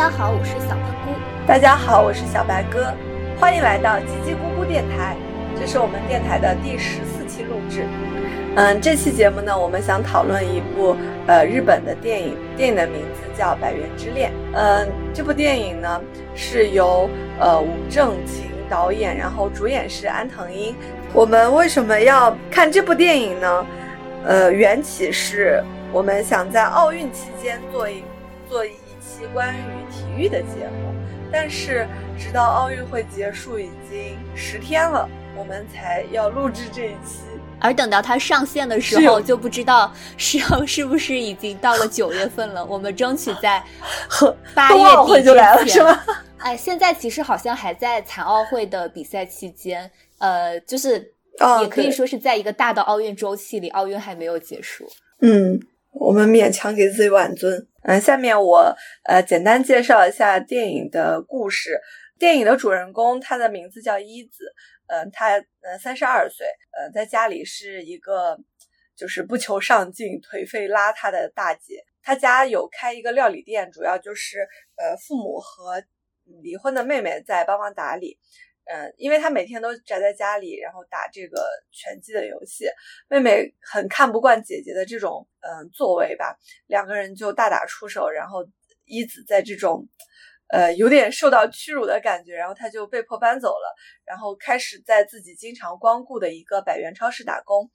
大家好，我是小喷菇。大家好，我是小白哥，欢迎来到叽叽咕咕电台，这是我们电台的第十四期录制。嗯，这期节目呢，我们想讨论一部呃日本的电影，电影的名字叫《百元之恋》。嗯，这部电影呢是由呃武正晴导演，然后主演是安藤英。我们为什么要看这部电影呢？呃，缘起是我们想在奥运期间做一做一期关于体育的节目，但是直到奥运会结束已经十天了，我们才要录制这一期。而等到它上线的时候，就不知道是要是不是已经到了九月份了。我们争取在 八月底就来了，是吗？哎，现在其实好像还在残奥会的比赛期间，呃，就是也可以说是在一个大的奥运周期里，奥运还没有结束。嗯，我们勉强给自己挽尊。嗯，下面我呃简单介绍一下电影的故事。电影的主人公他的名字叫一子。嗯，他呃三十二岁，呃，在家里是一个就是不求上进、颓废邋遢的大姐。他家有开一个料理店，主要就是呃父母和离婚的妹妹在帮忙打理。嗯，因为他每天都宅在家里，然后打这个拳击的游戏，妹妹很看不惯姐姐的这种嗯作为吧，两个人就大打出手，然后一子在这种。呃，有点受到屈辱的感觉，然后他就被迫搬走了，然后开始在自己经常光顾的一个百元超市打工。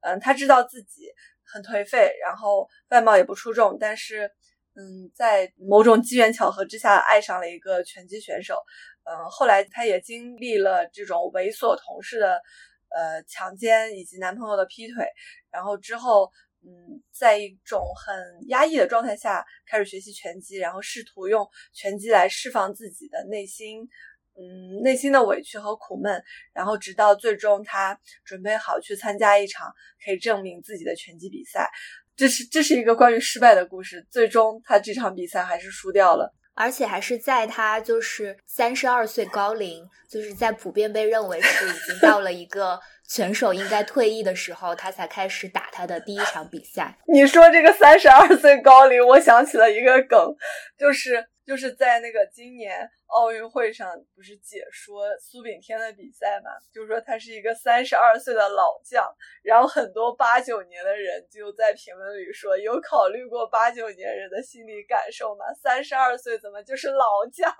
嗯，他知道自己很颓废，然后外貌也不出众，但是，嗯，在某种机缘巧合之下爱上了一个拳击选手。嗯，后来她也经历了这种猥琐同事的呃强奸以及男朋友的劈腿，然后之后。嗯，在一种很压抑的状态下开始学习拳击，然后试图用拳击来释放自己的内心，嗯，内心的委屈和苦闷，然后直到最终他准备好去参加一场可以证明自己的拳击比赛。这是这是一个关于失败的故事，最终他这场比赛还是输掉了。而且还是在他就是三十二岁高龄，就是在普遍被认为是已经到了一个拳手应该退役的时候，他才开始打他的第一场比赛。你说这个三十二岁高龄，我想起了一个梗，就是。就是在那个今年奥运会上，不是解说苏炳添的比赛嘛？就是说他是一个三十二岁的老将，然后很多八九年的人就在评论里说：“有考虑过八九年人的心理感受吗？三十二岁怎么就是老将？”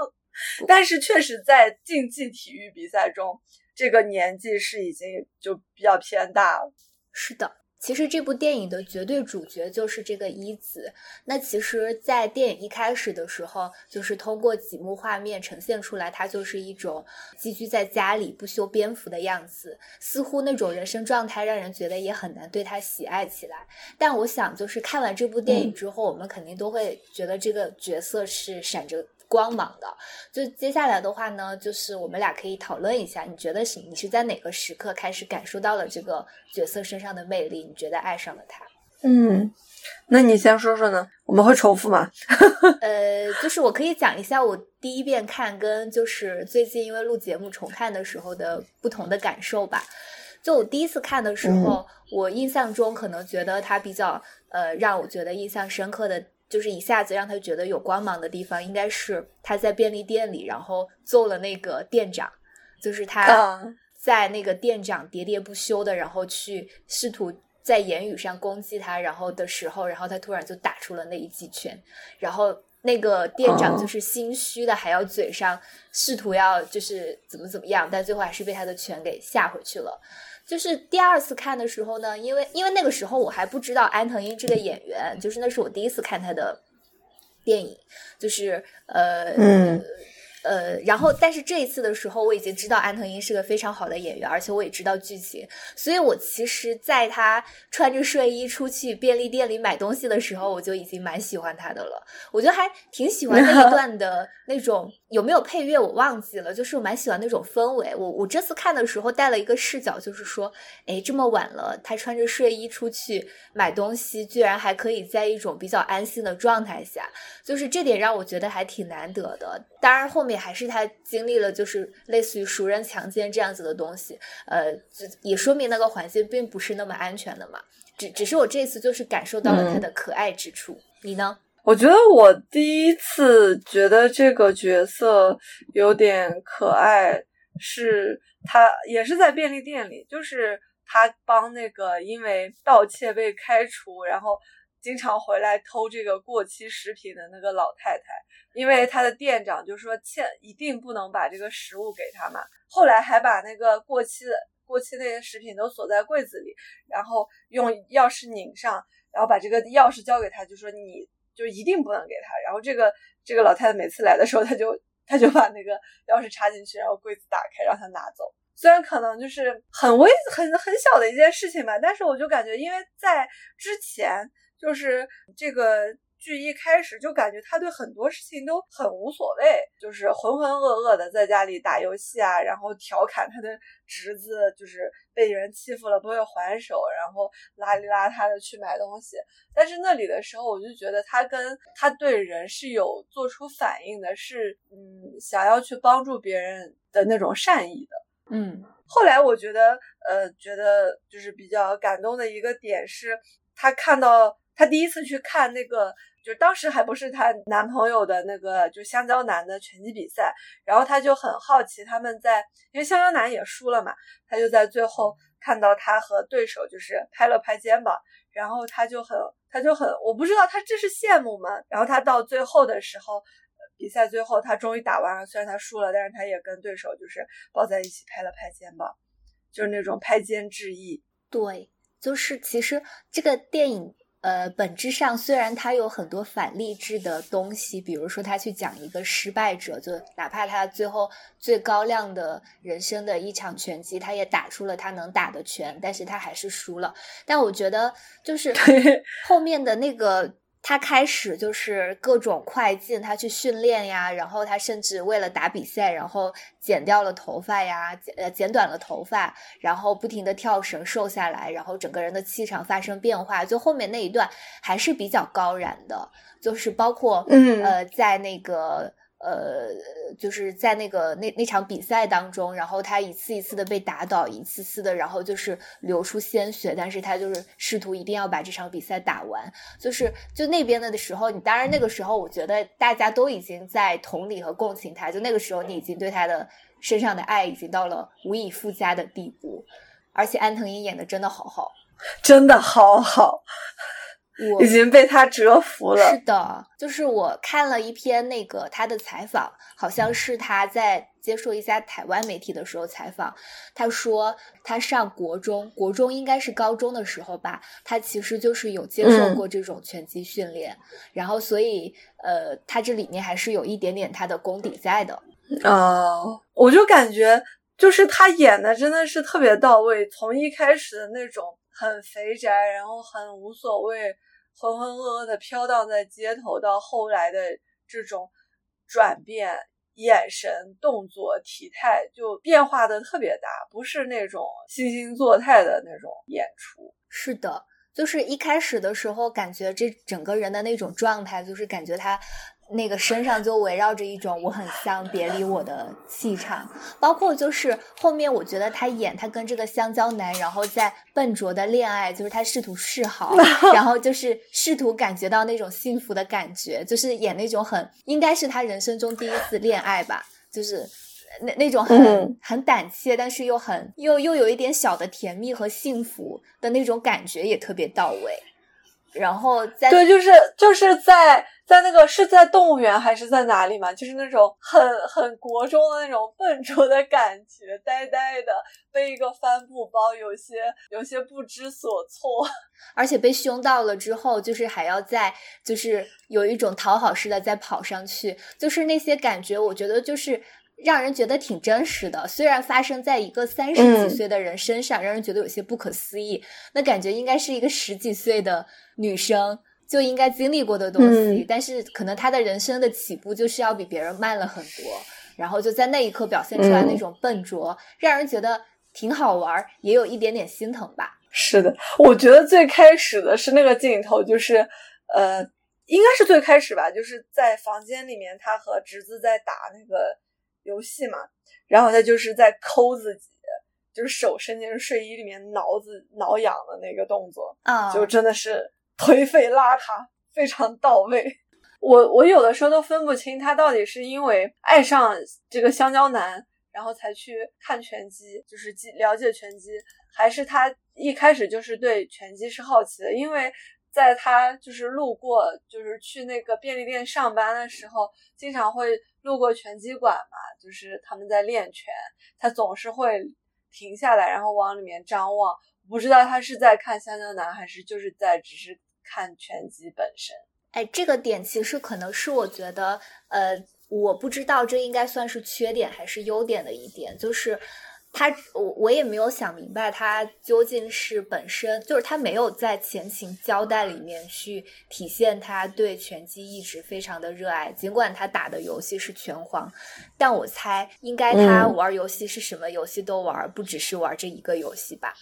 但是确实在竞技体育比赛中，这个年纪是已经就比较偏大了。是的。其实这部电影的绝对主角就是这个一子。那其实，在电影一开始的时候，就是通过几幕画面呈现出来，他就是一种寄居在家里不修边幅的样子，似乎那种人生状态让人觉得也很难对他喜爱起来。但我想，就是看完这部电影之后，我们肯定都会觉得这个角色是闪着。光芒的，就接下来的话呢，就是我们俩可以讨论一下，你觉得是你是在哪个时刻开始感受到了这个角色身上的魅力？你觉得爱上了他？嗯，那你先说说呢？我们会重复吗？呃，就是我可以讲一下我第一遍看跟就是最近因为录节目重看的时候的不同的感受吧。就我第一次看的时候，我印象中可能觉得他比较呃让我觉得印象深刻的。就是一下子让他觉得有光芒的地方，应该是他在便利店里，然后揍了那个店长。就是他在那个店长喋喋不休的，然后去试图在言语上攻击他，然后的时候，然后他突然就打出了那一记拳，然后那个店长就是心虚的，还要嘴上试图要就是怎么怎么样，但最后还是被他的拳给吓回去了。就是第二次看的时候呢，因为因为那个时候我还不知道安藤英这个演员，就是那是我第一次看他的电影，就是呃嗯。呃，然后，但是这一次的时候，我已经知道安藤英是个非常好的演员，而且我也知道剧情，所以我其实在他穿着睡衣出去便利店里买东西的时候，我就已经蛮喜欢他的了。我觉得还挺喜欢那一段的那种，有没有配乐我忘记了，就是我蛮喜欢那种氛围。我我这次看的时候带了一个视角，就是说，哎，这么晚了，他穿着睡衣出去买东西，居然还可以在一种比较安心的状态下，就是这点让我觉得还挺难得的。当然后面。还是他经历了，就是类似于熟人强奸这样子的东西，呃，也说明那个环境并不是那么安全的嘛。只只是我这次就是感受到了他的可爱之处。你呢？我觉得我第一次觉得这个角色有点可爱，是他也是在便利店里，就是他帮那个因为盗窃被开除，然后经常回来偷这个过期食品的那个老太太，因为他的店长就说欠一定不能把这个食物给他嘛，后来还把那个过期的过期那些食品都锁在柜子里，然后用钥匙拧上，然后把这个钥匙交给他，就说你。就一定不能给他，然后这个这个老太太每次来的时候，他就他就把那个钥匙插进去，然后柜子打开，让他拿走。虽然可能就是很微很很小的一件事情吧，但是我就感觉，因为在之前就是这个。剧一开始就感觉他对很多事情都很无所谓，就是浑浑噩噩的在家里打游戏啊，然后调侃他的侄子，就是被人欺负了不会还手，然后邋里邋遢的去买东西。但是那里的时候，我就觉得他跟他对人是有做出反应的，是嗯想要去帮助别人的那种善意的。嗯，后来我觉得呃觉得就是比较感动的一个点是，他看到他第一次去看那个。就当时还不是她男朋友的那个，就香蕉男的拳击比赛，然后她就很好奇他们在，因为香蕉男也输了嘛，她就在最后看到他和对手就是拍了拍肩膀，然后他就很，他就很，我不知道他这是羡慕吗？然后他到最后的时候，比赛最后他终于打完了，虽然他输了，但是他也跟对手就是抱在一起拍了拍肩膀，就是那种拍肩致意。对，就是其实这个电影。呃，本质上虽然他有很多反励志的东西，比如说他去讲一个失败者，就哪怕他最后最高亮的人生的一场拳击，他也打出了他能打的拳，但是他还是输了。但我觉得就是后面的那个。他开始就是各种快进，他去训练呀，然后他甚至为了打比赛，然后剪掉了头发呀，剪呃剪短了头发，然后不停的跳绳瘦下来，然后整个人的气场发生变化。就后面那一段还是比较高燃的，就是包括嗯呃在那个。呃，就是在那个那那场比赛当中，然后他一次一次的被打倒，一次次的，然后就是流出鲜血，但是他就是试图一定要把这场比赛打完。就是就那边的的时候，你当然那个时候，我觉得大家都已经在同理和共情他，就那个时候你已经对他的身上的爱已经到了无以复加的地步，而且安藤英演的真的好好，真的好好。我已经被他折服了。是的，就是我看了一篇那个他的采访，好像是他在接受一家台湾媒体的时候采访。他说他上国中，国中应该是高中的时候吧，他其实就是有接受过这种拳击训练，然后所以呃，他这里面还是有一点点他的功底在的。哦，我就感觉就是他演的真的是特别到位，从一开始的那种。很肥宅，然后很无所谓，浑浑噩噩的飘荡在街头，到后来的这种转变，眼神、动作、体态就变化的特别大，不是那种惺惺作态的那种演出。是的，就是一开始的时候，感觉这整个人的那种状态，就是感觉他。那个身上就围绕着一种我很香别离我的气场，包括就是后面我觉得他演他跟这个香蕉男，然后在笨拙的恋爱，就是他试图示好，然后就是试图感觉到那种幸福的感觉，就是演那种很应该是他人生中第一次恋爱吧，就是那那种很很胆怯，但是又很又又有一点小的甜蜜和幸福的那种感觉也特别到位。然后在对，就是就是在在那个是在动物园还是在哪里嘛？就是那种很很国中的那种 笨拙的感觉，呆呆的背一个帆布包，有些有些不知所措，而且被凶到了之后，就是还要再就是有一种讨好似的再跑上去，就是那些感觉，我觉得就是。让人觉得挺真实的，虽然发生在一个三十几岁的人身上，让人觉得有些不可思议。那感觉应该是一个十几岁的女生就应该经历过的东西，但是可能他的人生的起步就是要比别人慢了很多。然后就在那一刻表现出来那种笨拙，让人觉得挺好玩，也有一点点心疼吧。是的，我觉得最开始的是那个镜头，就是呃，应该是最开始吧，就是在房间里面，他和侄子在打那个。游戏嘛，然后他就是在抠自己，就是手伸进睡衣里面挠自挠痒的那个动作啊，就真的是 颓废邋遢，非常到位。我我有的时候都分不清他到底是因为爱上这个香蕉男，然后才去看拳击，就是了解拳击，还是他一开始就是对拳击是好奇的，因为。在他就是路过，就是去那个便利店上班的时候，经常会路过拳击馆嘛，就是他们在练拳，他总是会停下来，然后往里面张望。不知道他是在看香蕉男，还是就是在只是看拳击本身。哎，这个点其实可能是我觉得，呃，我不知道这应该算是缺点还是优点的一点，就是。他我我也没有想明白，他究竟是本身就是他没有在前情交代里面去体现他对拳击一直非常的热爱，尽管他打的游戏是拳皇，但我猜应该他玩游戏是什么游戏都玩，不只是玩这一个游戏吧。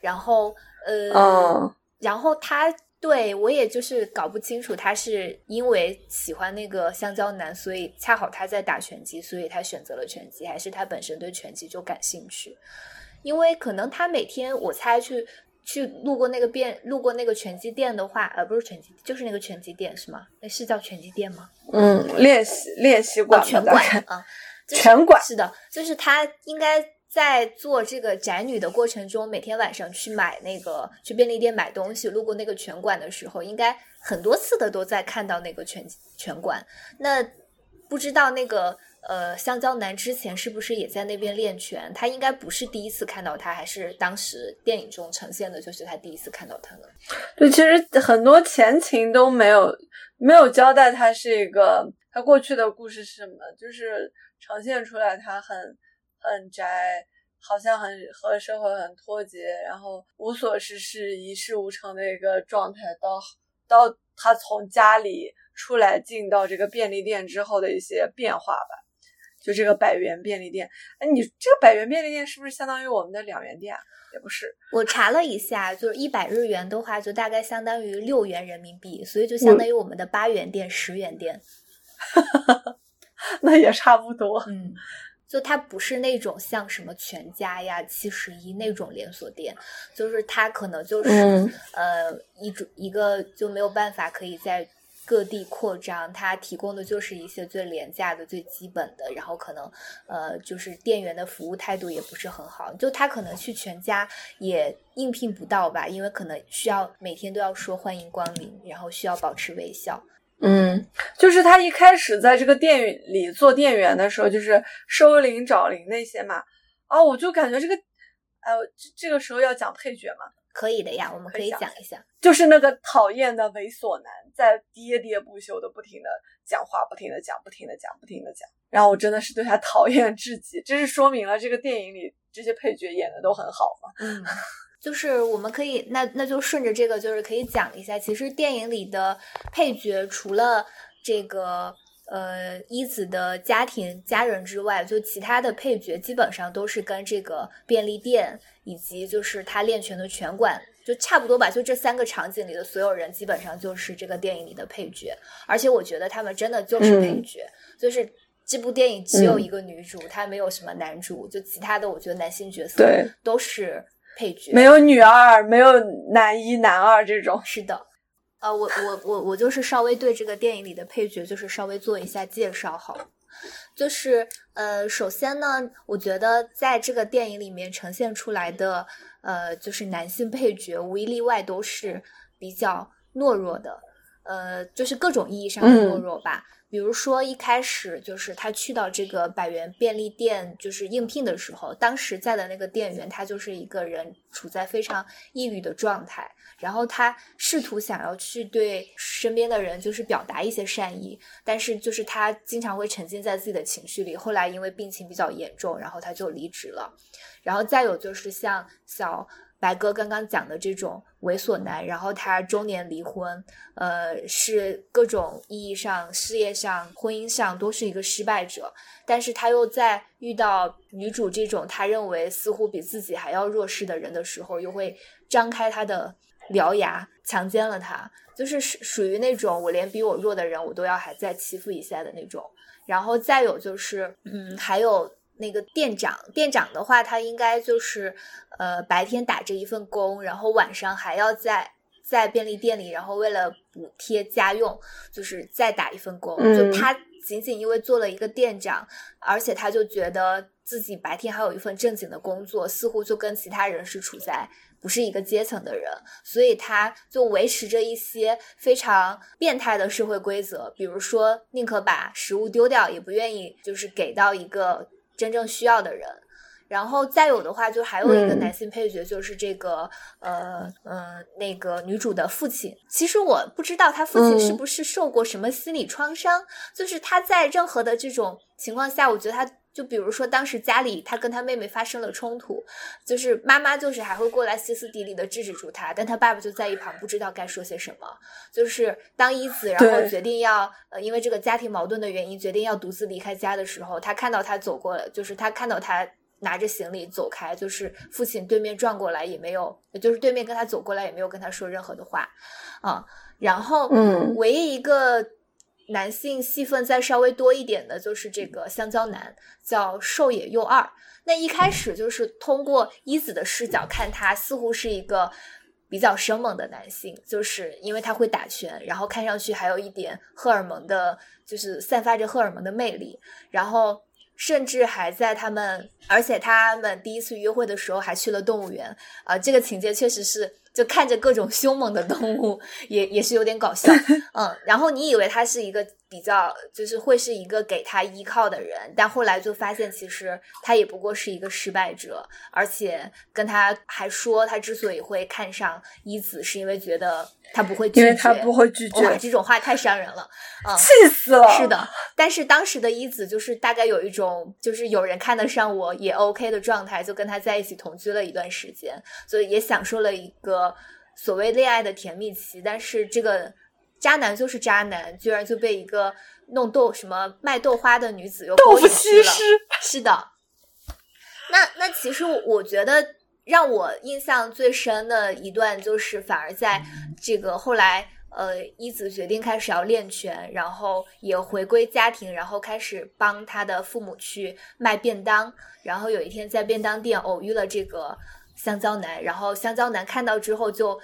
然后呃，然后他。对我也就是搞不清楚，他是因为喜欢那个香蕉男，所以恰好他在打拳击，所以他选择了拳击，还是他本身对拳击就感兴趣？因为可能他每天我猜去去路过那个店，路过那个拳击店的话，呃，不是拳击，就是那个拳击店是吗？那是叫拳击店吗？嗯，练习练习馆，拳馆啊，拳馆是的，就是他应该。在做这个宅女的过程中，每天晚上去买那个去便利店买东西，路过那个拳馆的时候，应该很多次的都在看到那个拳拳馆。那不知道那个呃香蕉男之前是不是也在那边练拳？他应该不是第一次看到他，还是当时电影中呈现的就是他第一次看到他呢？对，其实很多前情都没有没有交代他是一个他过去的故事是什么，就是呈现出来他很。很宅，好像很和社会很脱节，然后无所事事、一事无成的一个状态。到到他从家里出来，进到这个便利店之后的一些变化吧。就这个百元便利店，哎，你这个百元便利店是不是相当于我们的两元店？也不是。我查了一下，就是一百日元的话，就大概相当于六元人民币，所以就相当于我们的八元店、十元店。那也差不多。嗯。就它不是那种像什么全家呀、七十一那种连锁店，就是它可能就是呃一种一个就没有办法可以在各地扩张，它提供的就是一些最廉价的、最基本的，然后可能呃就是店员的服务态度也不是很好，就他可能去全家也应聘不到吧，因为可能需要每天都要说欢迎光临，然后需要保持微笑。嗯，就是他一开始在这个店里做店员的时候，就是收零找零那些嘛。啊，我就感觉这个，哎，这这个时候要讲配角吗？可以的呀，我们可以讲一下。就是那个讨厌的猥琐男，在喋喋不休的不停的讲话，不停的讲，不停的讲，不停的讲。然后我真的是对他 讨厌至极，这是说明了这个电影里这些配角演的都很好嘛。嗯。就是我们可以，那那就顺着这个，就是可以讲一下。其实电影里的配角，除了这个呃一子的家庭家人之外，就其他的配角基本上都是跟这个便利店以及就是他练拳的拳馆就差不多吧。就这三个场景里的所有人，基本上就是这个电影里的配角。而且我觉得他们真的就是配角，就是这部电影只有一个女主，她没有什么男主，就其他的我觉得男性角色都是。配角没有女二，没有男一、男二这种。是的，呃，我我我我就是稍微对这个电影里的配角就是稍微做一下介绍好，就是呃，首先呢，我觉得在这个电影里面呈现出来的呃，就是男性配角无一例外都是比较懦弱的，呃，就是各种意义上的懦弱吧。比如说一开始就是他去到这个百元便利店就是应聘的时候，当时在的那个店员他就是一个人处在非常抑郁的状态，然后他试图想要去对身边的人就是表达一些善意，但是就是他经常会沉浸在自己的情绪里。后来因为病情比较严重，然后他就离职了。然后再有就是像小。白哥刚刚讲的这种猥琐男，然后他中年离婚，呃，是各种意义上、事业上、婚姻上都是一个失败者。但是他又在遇到女主这种他认为似乎比自己还要弱势的人的时候，又会张开他的獠牙强奸了他，就是属属于那种我连比我弱的人我都要还再欺负一下的那种。然后再有就是，嗯，还有。那个店长，店长的话，他应该就是，呃，白天打着一份工，然后晚上还要在在便利店里，然后为了补贴家用，就是再打一份工。嗯就他仅仅因为做了一个店长，而且他就觉得自己白天还有一份正经的工作，似乎就跟其他人是处在不是一个阶层的人，所以他就维持着一些非常变态的社会规则，比如说宁可把食物丢掉，也不愿意就是给到一个真正需要的人。然后再有的话，就还有一个嗯男性配角，就是这个、呃呃那个女主的父亲。其实我不知道他父亲是嗯不是受过什么心理创伤，就是他在任何的这种情况下，我觉得他就比如说当时家里他跟他妹妹发生了冲突，就是妈妈就是还会过来歇斯底里的制止住他，但他爸爸就在一旁不知道该说些什么。就是当一子然后决定要呃因为这个家庭矛盾的原因决定要独自离开家的时候，他看到他走过来，就是他看到他。拿着行李走开，就是父亲对面转过来也没有，就是对面跟他走过来也没有跟他说任何的话，啊，然后嗯唯一一个男性戏份再稍微多一点的就是这个香蕉男，叫寿野佑二。那一开始就是通过一子的视角看他，似乎是一个比较生猛的男性，就是因为他会打拳，然后看上去还有一点荷尔蒙的，就是散发着荷尔蒙的魅力，然后甚至还在他们，而且他们第一次约会的时候还去了动物园。啊、这个情节确实是就看着各种凶猛的动物，也也是有点搞笑，嗯，然后你以为他是一个比较就是会是一个给他依靠的人，但后来就发现其实他也不过是一个失败者，而且跟他还说他之所以会看上一子，是因为觉得他不会拒绝，因为他不会拒绝，哇，这种话太伤人了，嗯，气死了。是，的，但是当时的一子就是大概有一种就是有人看得上我也 OK 的状态，就跟他在一起同居了一段时间，所以也享受了一个所谓恋爱的甜蜜期。但是这个渣男就是渣男，居然就被一个弄豆什么卖豆花的女子又豆腐勾引去了。西施，是的，那那其实我我觉得让我印象最深的一段，就是反而在这个后来，呃，一子决定开始要练拳，然后也回归家庭，然后开始帮他的父母去卖便当，然后有一天在便当店偶遇了这个香蕉男，然后香蕉男看到之后就。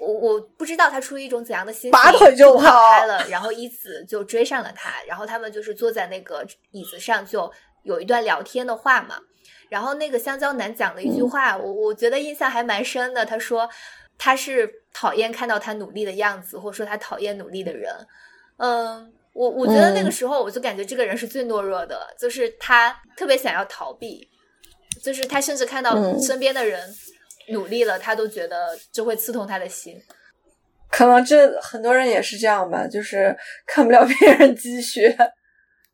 我我不知道他出于一种怎样的心情，拔腿就跑跑开了，然后一子就追上了他，然后他们就是坐在那个椅子上，就有一段聊天的话嘛。然后那个香蕉男讲了一句话，我我觉得印象还蛮深的。他说他是讨厌看到他努力的样子，或者说他讨厌努力的人。嗯，我我觉得那个嗯时候我就感觉这个人是最懦弱的，就是他特别想要逃避，就是他甚至看到嗯身边的人努力了，他都觉得就会刺痛他的心。可能这很多人也是这样吧，就是看不了别人积雪，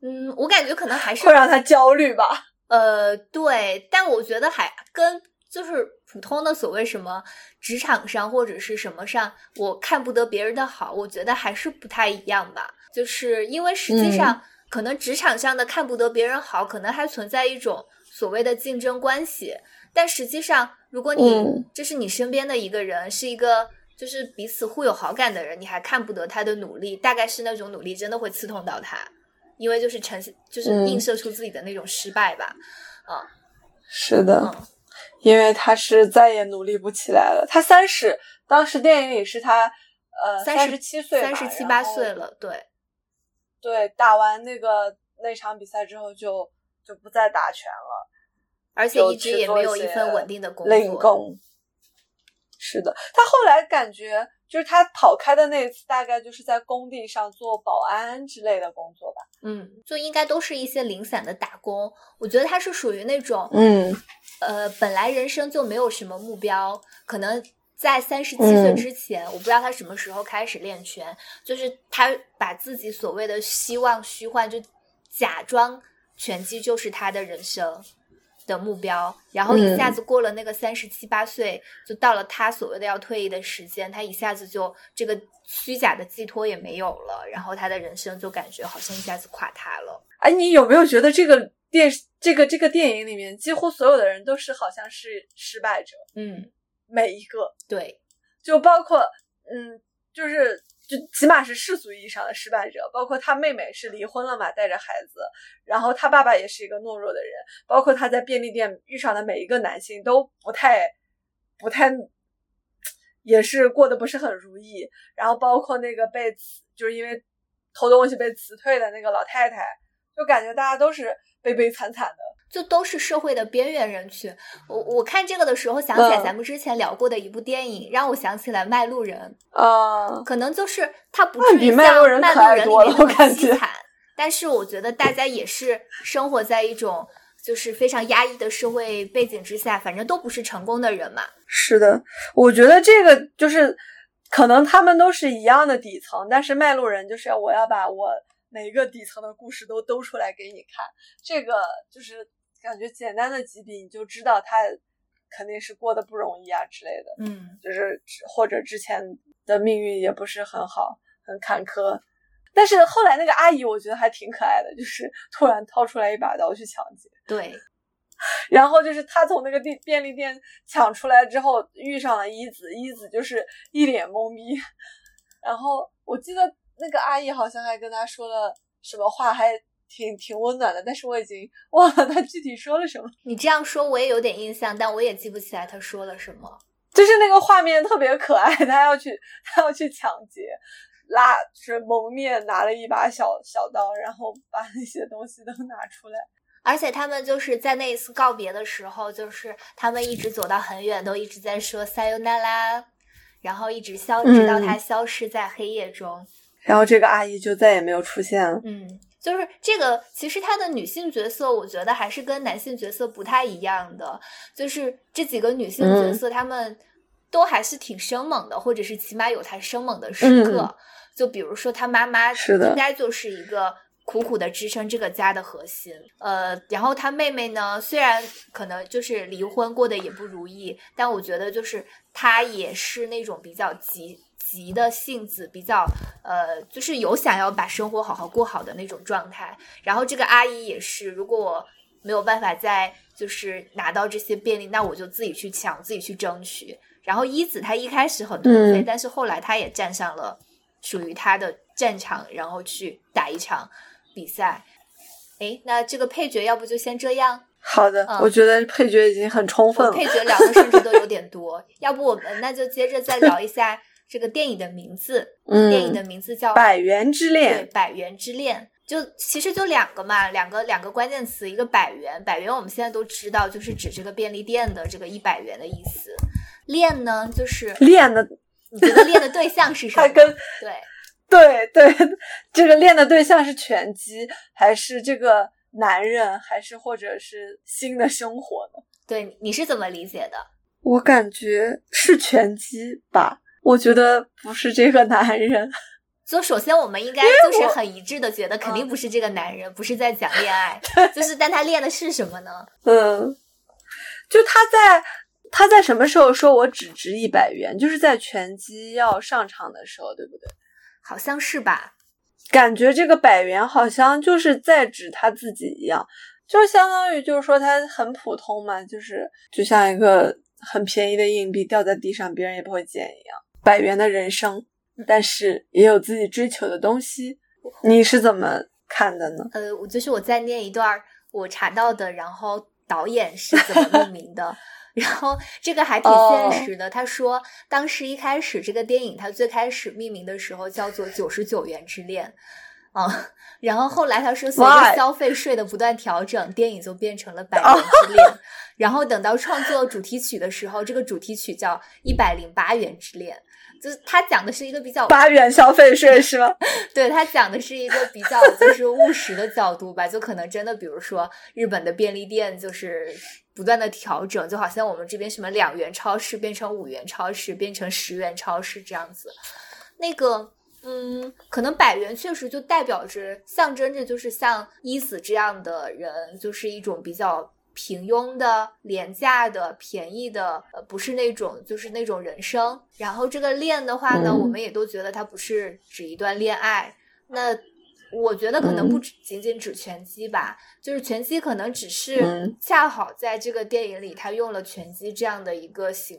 嗯，我感觉可能还是会让他焦虑吧。呃，对，但我觉得还跟就是普通的所谓什么职场上或者是什么上，我看不得别人的好，我觉得还是不太一样吧。就是因为实际嗯上，可能职场上的看不得别人好，可能还存在一种所谓的竞争关系，但实际上，如果你、嗯这是你身边的一个人，是一个。就是彼此互有好感的人，你还看不得他的努力，大概是那种努力真的会刺痛到他，因为就是呈现，就是嗯映射出自己的那种失败吧。是的，嗯因为他是再也努力不起来了。他三十，当时电影里是他呃三十七岁，三十七八岁了，对，对，打完那个那场比赛之后就就不再打拳了，而且一直也没有一份稳定的工零作。工。是的，他后来感觉就是他跑开的那次，大概就是在工地上做保安之类的工作吧。嗯，就应该都是一些零散的打工。我觉得他是属于那种，嗯呃，本来人生就没有什么目标，可能在三十七岁嗯之前，我不知道他什么时候开始练拳，就是他把自己所谓的希望虚幻，就假装拳击就是他的人生。的目标，然后一下嗯子过了那个三十七八岁，就到了他所谓的要退役的时间，他一下子就这个虚假的寄托也没有了，然后他的人生就感觉好像一下子垮塌了。哎，你有没有觉得这个电这个这个电影里面，几乎所有的人都是好像是失败者，嗯，每一个，对，就包括嗯，就是就起码是世俗意义上的失败者，包括他妹妹是离婚了嘛，带着孩子，然后他爸爸也是一个懦弱的人，包括他在便利店遇上的每一个男性都不太不太也是过得不是很如意。然后包括那个被辞，就是因为偷东西被辞退的那个老太太，就感觉大家都是悲悲惨惨的。就都是社会的边缘人群。我我看这个的时候，想起来咱们之前聊过的一部电影，让我想起来《卖路人》啊，可能就是他不至于像《卖路人》可爱多了，我感觉。但是我觉得大家也是生活在一种就是非常压抑的社会背景之下，反正都不是成功的人嘛。是的，我觉得这个就是可能他们都是一样的底层，但是《卖路人》就是要我要把我每一个底层的故事都兜出来给你看，这个就是。感觉简单的几笔你就知道他肯定是过得不容易啊之类的，嗯，就是或者之前的命运也不是很好，很坎坷。但是后来那个阿姨我觉得还挺可爱的，就是 突然掏出来一把刀去抢劫。对，然后就是他从那个店便利店抢出来之后遇上了一子，一子就是一脸懵逼。然后我记得那个阿姨好像还跟他说了什么话，还。挺挺温暖的，但是我已经忘了他具体说了什么。你这样说，我也有点印象，但我也记不起来他说了什么。就是那个画面特别可爱，他要去他要去抢劫，拉就是蒙面拿了一把小小刀，然后把那些东西都拿出来。而且他们就是在那一次告别的时候，就是他们一直走到很远，都一直在说 “sayonara”，然后一直消，直到他消失在黑夜中。然后这个阿姨就再也没有出现了。嗯。就是这个，其实她的女性角色，我觉得还是跟男性角色不太一样的。就是这几个女性角色，她们都还是挺生猛的，或者是起码有她生猛的时刻。就比如说，她妈妈应该就是一个苦苦的支撑这个家的核心。呃，然后她妹妹呢，虽然可能就是离婚过得也不如意，但我觉得就是她也是那种比较急。急的性子比较，呃，就是有想要把生活好好过好的那种状态。然后这个阿姨也是，如果我没有办法再就是拿到这些便利，那我就自己去抢，自己去争取。然后一子她一开始很颓废，但是后来她也站上了属于她的战场，然后去打一场比赛。哎，那这个配角要不就先这样？好的，我觉得配角已经很充分了，配角聊的甚至都有点多。要不我们那就接着再聊一下。这个电影的名字，电影的名字叫《百元之恋》。对，《百元之恋》就其实就两个嘛，两个两个关键词，一个百元，百元我们现在都知道，就是指这个便利店的这个一百元的意思。恋呢，就是恋的，你觉得恋的对象是什 么？跟对 对 对，这个恋的对象是拳击，还是这个男人，还是或者是新的生活呢？对，你是怎么理解的？我感觉是拳击吧。我觉得不是这个男人，就首先我们应该就是很一致的觉得肯定不是这个男人，不是在讲恋爱，就是但他练的是什么呢？嗯，就他在他在什么时候说我只值一百元？就是在拳击要上场的时候，对不对？好像是吧？感觉这个百元好像就是在指他自己一样，就相当于就是说他很普通嘛，就是就像一个很便宜的硬币掉在地上，别人也不会捡一样。百元的人生，但是也有自己追求的东西。你是怎么看的呢？呃，我就是我再念一段我查到的，然后导演是怎么 命名的，然后这个还挺现实的。他说，当时一开始这个电影，它最开始命名的时候叫做《九十九元之恋》。啊，然后后来他说，随着消费税的不断调整，电影就变成了《百元之恋》。然后等到创作主题曲的时候，这个主题曲叫《一百零八元之恋》。就是他讲的是一个比较八元消费税 是吗？对他讲的是一个比较就是务实的角度吧，就可能真的，比如说日本的便利店就是不断的调整，就好像我们这边什么两元超市变成五元超市，变成十元超市这样子，那个。嗯，可能百元确实就代表着象征着，就是像伊子这样的人，就是一种比较平庸的、廉价的、便宜的，呃，不是那种就是那种人生。然后这个恋的话呢，我们也都觉得它不是指一段恋爱。那我觉得可能不只仅仅指拳击吧，就是拳击可能只是恰好在这个电影里，他用了拳击这样的一个形，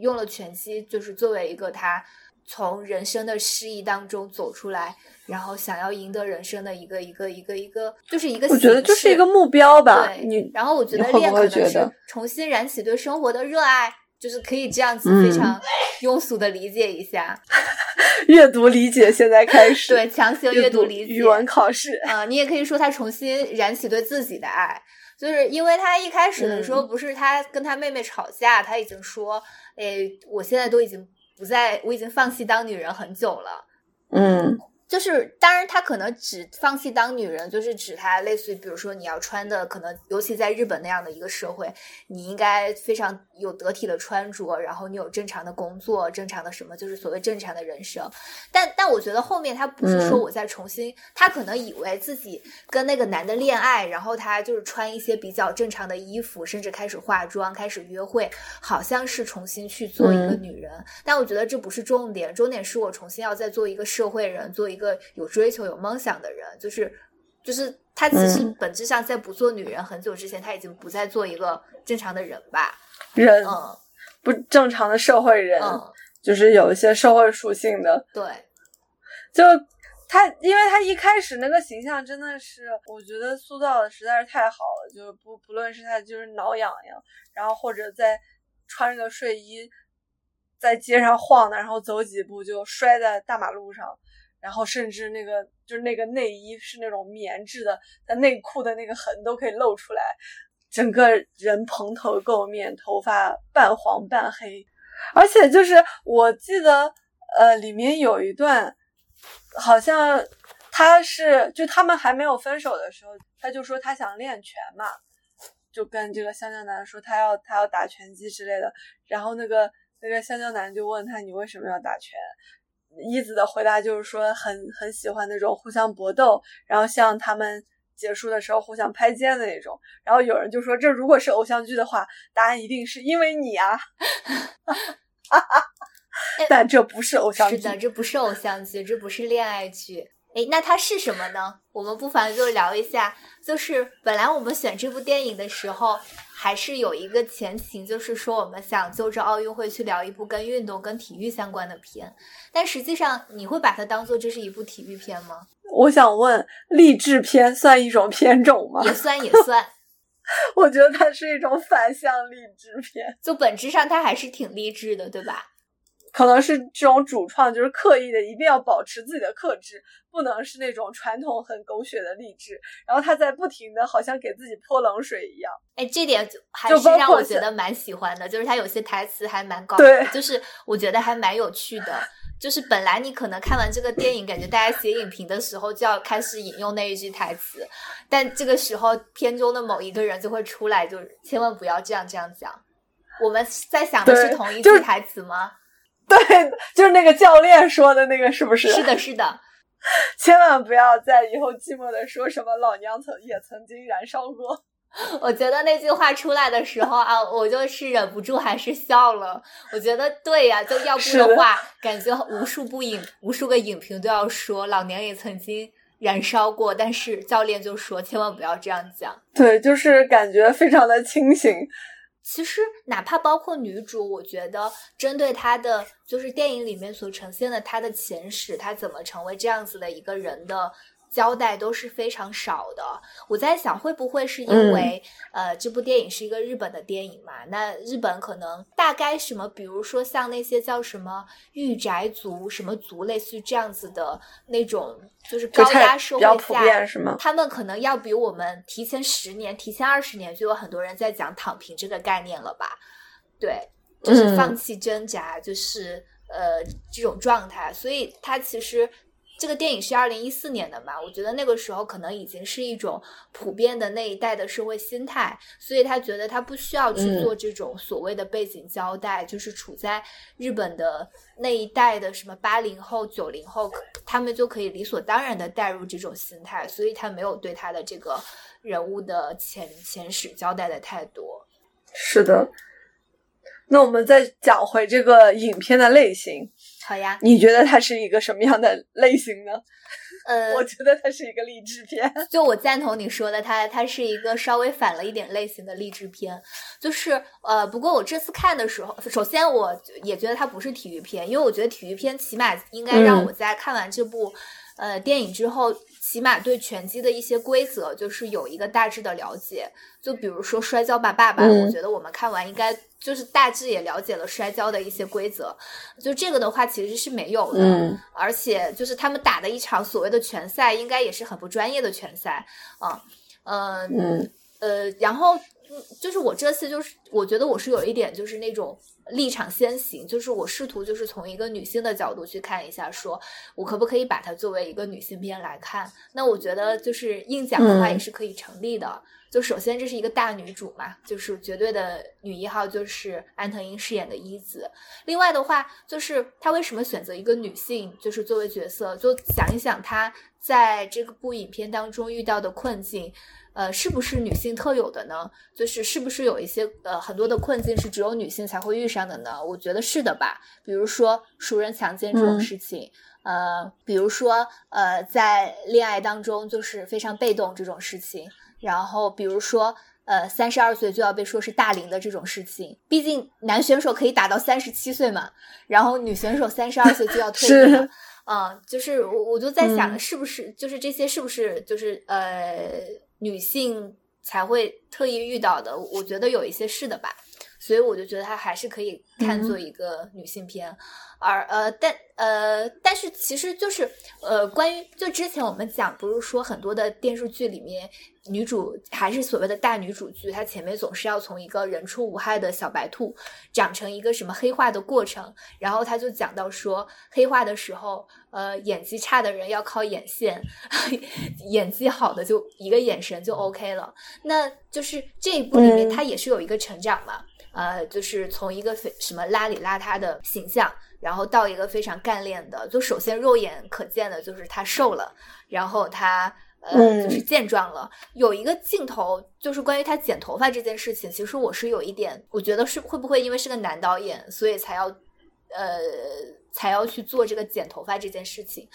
用了拳击就是作为一个他。从人生的失意当中走出来，然后想要赢得人生的一个一个一个一个，就是一个。我觉得就是一个目标吧。对，然后我觉得练可能是重新燃起对生活的热爱，就是可以这样子非常庸俗的理解一下。阅读理解现在开 始，对，强行阅读理解语文考试啊，你也可以说他重新燃起对自己的爱，就是因为他一开始的时候不是他跟他妹妹吵架，他已经说，哎，我现在都已经不在，我已经放弃当女人很久了，嗯。就是，当然，他可能只放弃当女人，就是指他类似于，比如说你要穿的，可能尤其在日本那样的一个社会，你应该非常有得体的穿着，然后你有正常的工作，正常的什么，就是所谓正常的人生。但但我觉得后面他不是说我在重新，他可能以为自己跟那个男的恋爱，然后他就是穿一些比较正常的衣服，甚至开始化妆，开始约会，好像是重新去做一个女人。但我觉得这不是重点，重点是我重新要再做一个社会人，做一。一个有追求、有梦想的人，就是就是他，其实本质上在不做女人很久之前，他已经不再做一个正常的人吧？人，嗯，不正常的社会人，就是有一些社会属性的。对，就他，因为他一开始那个形象真的是，我觉得塑造的实在是太好了。就是不不论是他就是挠痒痒，然后或者在穿着个睡衣在街上晃荡，然后走几步就摔在大马路上。然后甚至那个就是那个内衣是那种棉质的，它内裤的那个痕都可以露出来，整个人蓬头垢面，头发半黄半黑，而且就是我记得，呃，里面有一段，好像他是就他们还没有分手的时候，他就说他想练拳嘛，就跟这个香蕉男说他要他要打拳击之类的，然后那个那个香蕉男就问他你为什么要打拳？一子的回答就是说很很喜欢那种互相搏斗，然后像他们结束的时候互相拍肩的那种。然后有人就说，这如果是偶像剧的话，答案一定是因为你啊！但这不是偶像剧，是的，这不是偶像剧，这不是恋爱剧。哎，那它是什么呢？我们不妨就聊一下。就是本来我们选这部电影的时候。还是有一个前情，就是说我们想就着奥运会去聊一部跟运动、跟体育相关的片，但实际上你会把它当做这是一部体育片吗？我想问，励志片算一种片种吗？也算，也算。我觉得它是一种反向励志片，就本质上它还是挺励志的，对吧？可能是这种主创就是刻意的，一定要保持自己的克制，不能是那种传统很狗血的励志。然后他在不停的，好像给自己泼冷水一样。哎，这点还是让我觉得蛮喜欢的，就是他有些台词还蛮高，对，就是我觉得还蛮有趣的。就是本来你可能看完这个电影，感觉大家写影评的时候就要开始引用那一句台词，但这个时候片中的某一个人就会出来，就千万不要这样这样讲。我们在想的是同一句台词吗？对，就是那个教练说的那个，是不是？是的，是的。千万不要在以后寂寞的说什么“老娘曾也曾经燃烧过 ”。我觉得那句话出来的时候啊，我就是忍不住还是笑了。我觉得对呀，就要不的话，感觉无数部影、无数个影评都要说“老娘也曾经燃烧过”，但是教练就说千万不要这样讲。对，就是感觉非常的清醒。其实，哪怕包括女主，我觉得针对她的就是电影里面所呈现的她的前史，她怎么成为这样子的一个人的。交代都是非常少的。我在想，会不会是因为呃，这部电影是一个日本的电影嘛？那日本可能大概什么，比如说像那些叫什么御宅族什么族，类似于这样子的那种，就是高压社会下，他们可能要比我们提前十年、提前二十年就有很多人在讲躺平这个概念了吧？对，就是放弃挣扎，就是呃这种状态，所以他其实。这个电影是二零一四年的嘛？我觉得那个时候可能已经是一种普遍的那一代的社会心态，所以他觉得他不需要去做这种所谓的背景交代，就是处在日本的那一代的什么八零后、九零后，他们就可以理所当然的带入这种心态，所以他没有对他的这个人物的前前史交代的太多。是的，那我们再讲回这个影片的类型。好呀，你觉得它是一个什么样的类型呢？呃，我觉得它是一个励志片。就我赞同你说的，它它是一个稍微反了一点类型的励志片。就是呃，不过我这次看的时候，首先我也觉得它不是体育片，因为我觉得体育片起码应该让我在看完这部呃电影之后。起码对拳击的一些规则就是有一个大致的了解。就比如说摔跤吧爸爸，我觉得我们看完应该就是大致也了解了摔跤的一些规则。就这个的话其实是没有的，而且就是他们打的一场所谓的拳赛，应该也是很不专业的拳赛啊。嗯呃，然后就是我这次就是我觉得我是有一点就是那种。立场先行，就是我试图就是从一个女性的角度去看一下，说我可不可以把它作为一个女性片来看？那我觉得就是硬讲的话也是可以成立的。就首先这是一个大女主嘛，就是绝对的女一号，就是安藤英饰演的一子。另外的话，就是她为什么选择一个女性，就是作为角色？就想一想她在这个部影片当中遇到的困境。呃，是不是女性特有的呢？就是是不是有一些呃很多的困境是只有女性才会遇上的呢？我觉得是的吧。比如说熟人强奸这种事情，呃，比如说呃在恋爱当中就是非常被动这种事情，然后比如说呃三十二岁就要被说是大龄的这种事情。毕竟男选手可以打到三十七岁嘛，然后女选手三十二岁就要退役。嗯，就是我我就在想，是不是就是这些是不是就是呃。女性才会特意遇到的，我觉得有一些是的吧，所以我就觉得它还是可以看作一个女性片，而呃，但呃，但是其实就是呃，关于就之前我们讲，不是说很多的电视剧里面。女主还是所谓的大女主剧，她前面总是要从一个人畜无害的小白兔长成一个什么黑化的过程，然后她就讲到说，黑化的时候，呃，演技差的人要靠眼线，演技好的就一个眼神就 OK 了。那就是这一部里面，她也是有一个成长嘛，呃，就是从一个非什么邋里邋遢的形象，然后到一个非常干练的，就首先肉眼可见的就是他瘦了，然后他。呃，就是健壮了。有一个镜头，就是关于他剪头发这件事情。其实我是有一点，我觉得是会不会因为是个男导演，所以才要呃才要去做这个剪头发这件事情。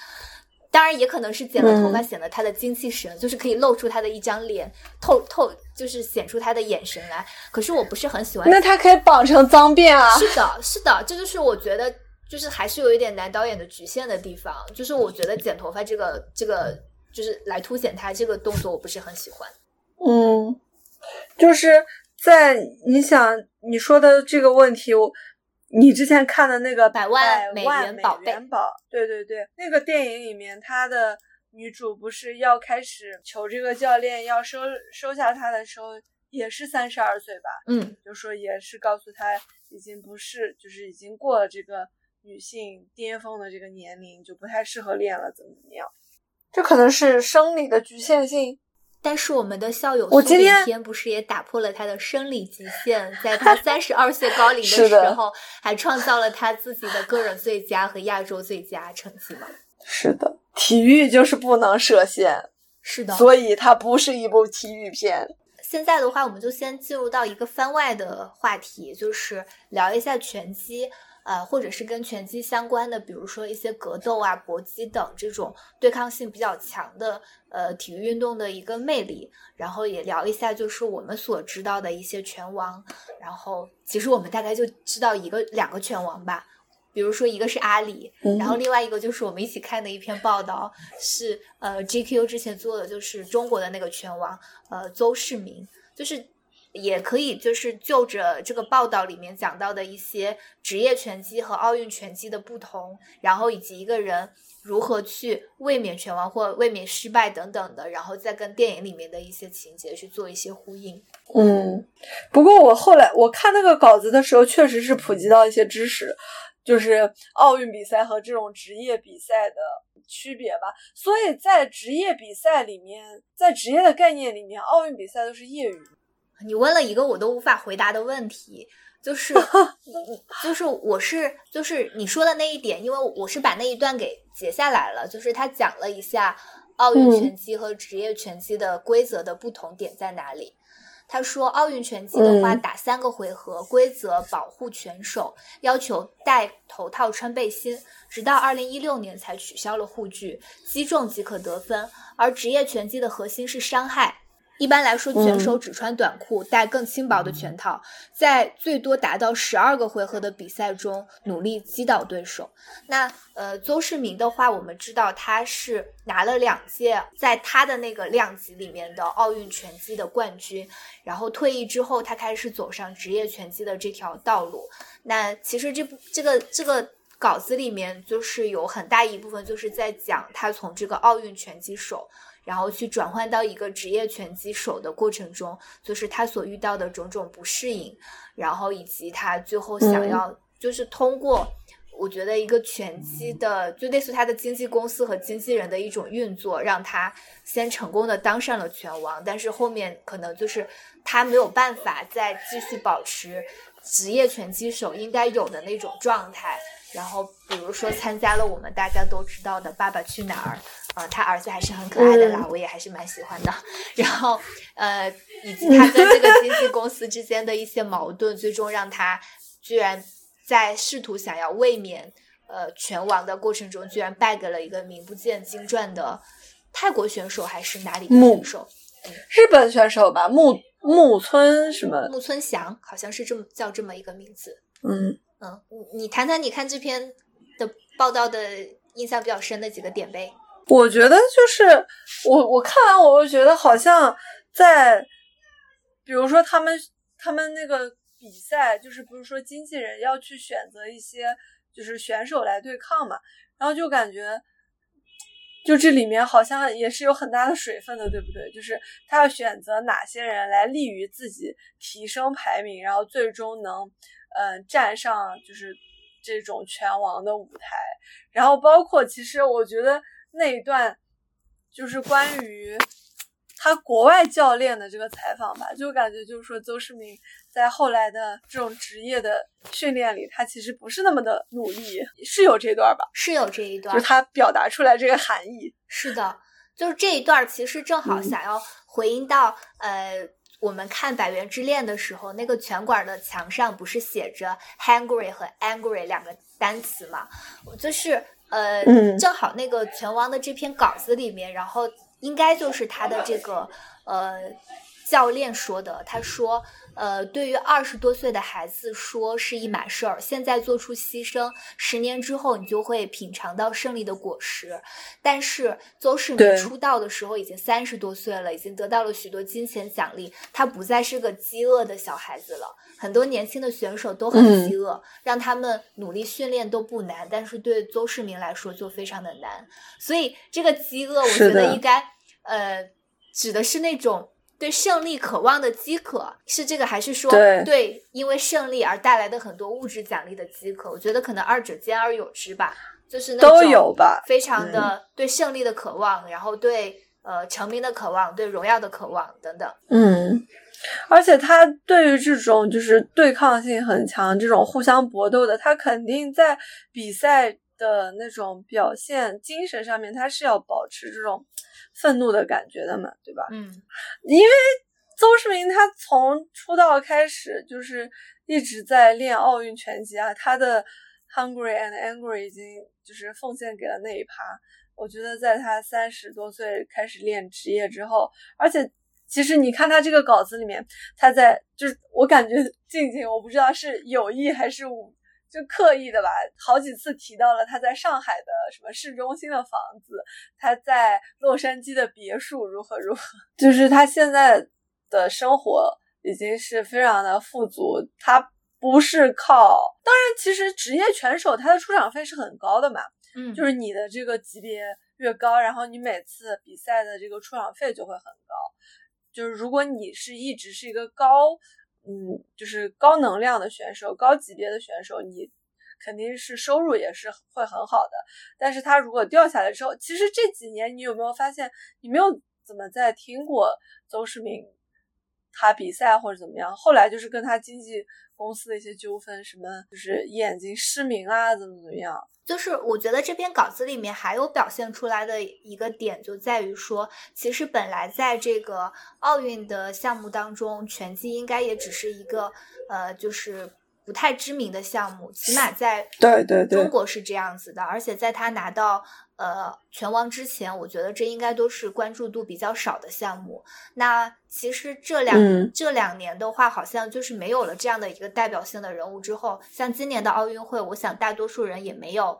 当然，也可能是剪了头发显得他的精气神，就是可以露出他的一张脸，透透就是显出他的眼神来。可是我不是很喜欢。那他可以绑成脏辫啊！是的，是的，这就是我觉得就是还是有一点男导演的局限的地方。就是我觉得剪头发这个这个。就是来凸显他这个动作，我不是很喜欢。嗯，就是在你想你说的这个问题，我你之前看的那个百万美元宝贝，对对对，那个电影里面，他的女主不是要开始求这个教练要收收下他的时候，也是三十二岁吧？嗯，就说也是告诉他已经不是，就是已经过了这个女性巅峰的这个年龄，就不太适合练了，怎么怎么样。这可能是生理的局限性，但是我们的校友苏炳添不是也打破了他的生理极限，在他三十二岁高龄 的时候，还创造了他自己的个人最佳和亚洲最佳成绩吗？是的，体育就是不能设限，是的，所以它不是一部体育片。现在的话，我们就先进入到一个番外的话题，就是聊一下拳击。呃，或者是跟拳击相关的，比如说一些格斗啊、搏击等这种对抗性比较强的呃体育运动的一个魅力，然后也聊一下就是我们所知道的一些拳王，然后其实我们大概就知道一个两个拳王吧，比如说一个是阿里，然后另外一个就是我们一起看的一篇报道是呃 GQ 之前做的，就是中国的那个拳王呃邹市明，就是。也可以，就是就着这个报道里面讲到的一些职业拳击和奥运拳击的不同，然后以及一个人如何去卫冕拳王或卫冕失败等等的，然后再跟电影里面的一些情节去做一些呼应。嗯，不过我后来我看那个稿子的时候，确实是普及到一些知识，就是奥运比赛和这种职业比赛的区别吧。所以在职业比赛里面，在职业的概念里面，奥运比赛都是业余。你问了一个我都无法回答的问题，就是，就是我是就是你说的那一点，因为我是把那一段给截下来了，就是他讲了一下奥运拳击和职业拳击的规则的不同点在哪里。他说，奥运拳击的话打三个回合，规则保护拳手，要求戴头套、穿背心，直到二零一六年才取消了护具，击中即可得分。而职业拳击的核心是伤害。一般来说，选手只穿短裤，戴更轻薄的拳套，在最多达到十二个回合的比赛中努力击倒对手。那呃，邹市明的话，我们知道他是拿了两届在他的那个量级里面的奥运拳击的冠军，然后退役之后，他开始走上职业拳击的这条道路。那其实这部这个这个稿子里面，就是有很大一部分就是在讲他从这个奥运拳击手。然后去转换到一个职业拳击手的过程中，就是他所遇到的种种不适应，然后以及他最后想要就是通过，我觉得一个拳击的就类似他的经纪公司和经纪人的一种运作，让他先成功的当上了拳王，但是后面可能就是他没有办法再继续保持职业拳击手应该有的那种状态。然后，比如说参加了我们大家都知道的《爸爸去哪儿》，呃，他儿子还是很可爱的啦，我也还是蛮喜欢的。然后，呃，以及他跟这个经纪公司之间的一些矛盾，最终让他居然在试图想要卫冕呃拳王的过程中，居然败给了一个名不见经传的泰国选手还是哪里的选手？日本选手吧，木木村什么？木村翔，好像是这么叫这么一个名字。嗯。嗯，你你谈谈你看这篇的报道的印象比较深的几个点呗？我觉得就是我我看完我就觉得好像在，比如说他们他们那个比赛，就是不是说经纪人要去选择一些就是选手来对抗嘛，然后就感觉就这里面好像也是有很大的水分的，对不对？就是他要选择哪些人来利于自己提升排名，然后最终能。嗯，站上就是这种拳王的舞台，然后包括其实我觉得那一段就是关于他国外教练的这个采访吧，就感觉就是说邹市明在后来的这种职业的训练里，他其实不是那么的努力，是有这段吧？是有这一段，就他表达出来这个含义。是的，就是这一段其实正好想要回应到呃。我们看《百元之恋》的时候，那个拳馆的墙上不是写着 “hungry” 和 “angry” 两个单词吗？就是呃，正好那个拳王的这篇稿子里面，然后应该就是他的这个呃教练说的，他说。呃，对于二十多岁的孩子说是一码事儿，现在做出牺牲，十年之后你就会品尝到胜利的果实。但是邹市明出道的时候已经三十多岁了，已经得到了许多金钱奖励，他不再是个饥饿的小孩子了。很多年轻的选手都很饥饿，让他们努力训练都不难，但是对邹市明来说就非常的难。所以这个饥饿，我觉得应该呃指的是那种。对胜利渴望的饥渴是这个，还是说对因为胜利而带来的很多物质奖励的饥渴？我觉得可能二者兼而有之吧，就是都有吧，非常的对胜利的渴望，然后对呃成名的渴望，对荣耀的渴望等等。嗯，而且他对于这种就是对抗性很强、这种互相搏斗的，他肯定在比赛的那种表现精神上面，他是要保持这种。愤怒的感觉的嘛，对吧？嗯，因为邹市明他从出道开始就是一直在练奥运拳击啊，他的 hungry and angry 已经就是奉献给了那一趴。我觉得在他三十多岁开始练职业之后，而且其实你看他这个稿子里面，他在就是我感觉静静，我不知道是有意还是无。就刻意的吧，好几次提到了他在上海的什么市中心的房子，他在洛杉矶的别墅如何如何，就是他现在的生活已经是非常的富足。他不是靠，当然，其实职业拳手他的出场费是很高的嘛，嗯，就是你的这个级别越高，然后你每次比赛的这个出场费就会很高。就是如果你是一直是一个高。嗯，就是高能量的选手，高级别的选手，你肯定是收入也是会很好的。但是他如果掉下来之后，其实这几年你有没有发现，你没有怎么在听过邹市明他比赛或者怎么样？后来就是跟他经纪公司的一些纠纷，什么就是眼睛失明啊，怎么怎么样。就是我觉得这篇稿子里面还有表现出来的一个点，就在于说，其实本来在这个奥运的项目当中，拳击应该也只是一个呃，就是不太知名的项目，起码在对对对中国是这样子的。而且在他拿到呃拳王之前，我觉得这应该都是关注度比较少的项目。那其实这两、嗯这两年的话，好像就是没有了这样的一个代表性的人物之后，像今年的奥运会，我想大多数人也没有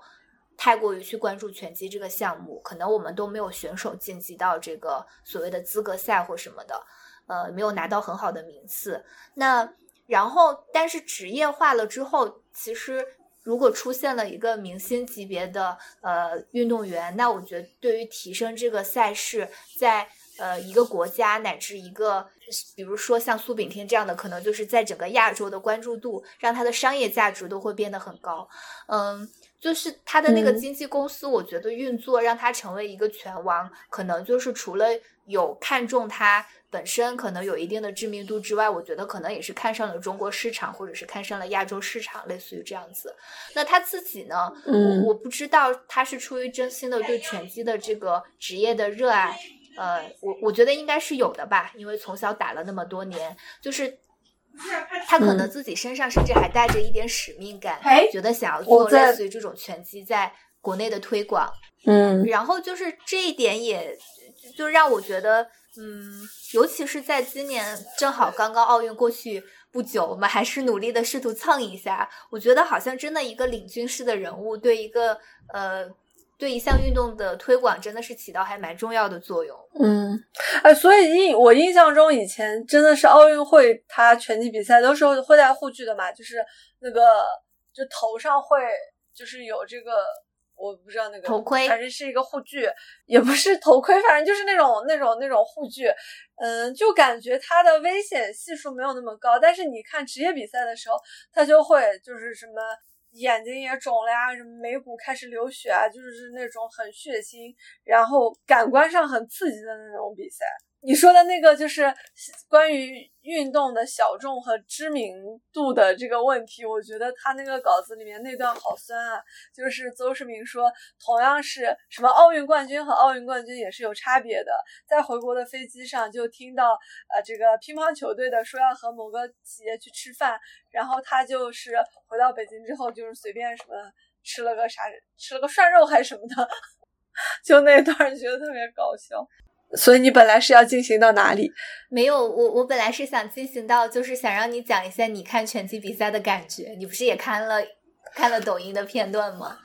太过于去关注拳击这个项目，可能我们都没有选手晋级到这个所谓的资格赛或什么的，呃，没有拿到很好的名次。那然后，但是职业化了之后，其实如果出现了一个明星级别的呃运动员，那我觉得对于提升这个赛事在呃一个国家乃至一个，比如说像苏炳添这样的，可能就是在整个亚洲的关注度，让他的商业价值都会变得很高。嗯，就是他的那个嗯经纪公司，我觉得运作让他成为一个拳王，可能就是除了有看中它本身可能有一定的知名度之外，我觉得可能也是看上了中国市场，或者是看上了亚洲市场，类似于这样子。那他自己呢？嗯我我不知道他是出于真心的对拳击的这个职业的热爱，呃，我我觉得应该是有的吧，因为从小打了那么多年，就是他可能嗯自己身上甚至还带着一点使命感，哎觉得想要做类似于这种拳击在国内的推广。嗯然后就是这一点也就让我觉得，嗯，尤其是在今年正好刚刚奥运过去不久，我们还是努力的试图蹭一下。我觉得好像真的一个领军式的人物，对一个呃对一项运动的推广，真的是起到还蛮重要的作用。嗯，哎，所以印我印象中以前真的是奥运会，它拳击比赛都是会带护具的嘛，就是那个就头上会就是有这个。我不知道那个头盔反正是一个护具，也不是头盔，反正就是那种那种那种护具，嗯，就感觉它的危险系数没有那么高。但是你看职业比赛的时候，它就会就是什么眼睛也肿了呀，什么眉骨开始流血啊，就是那种很血腥，然后感官上很刺激的那种比赛。你说的那个就是关于运动的小众和知名度的这个问题，我觉得他那个稿子里面那段好酸啊。就是邹市明说，同样是什么奥运冠军和奥运冠军也是有差别的。在回国的飞机上就听到，呃，这个乒乓球队的说要和某个企业去吃饭，然后他就是回到北京之后就是随便什么吃了个啥，吃了个涮肉还是什么的，就那段觉得特别搞笑。所以你本来是要进行到哪里？没有，我我本来是想进行到，就是想让你讲一下你看拳击比赛的感觉。你不是也看了看了抖音的片段吗？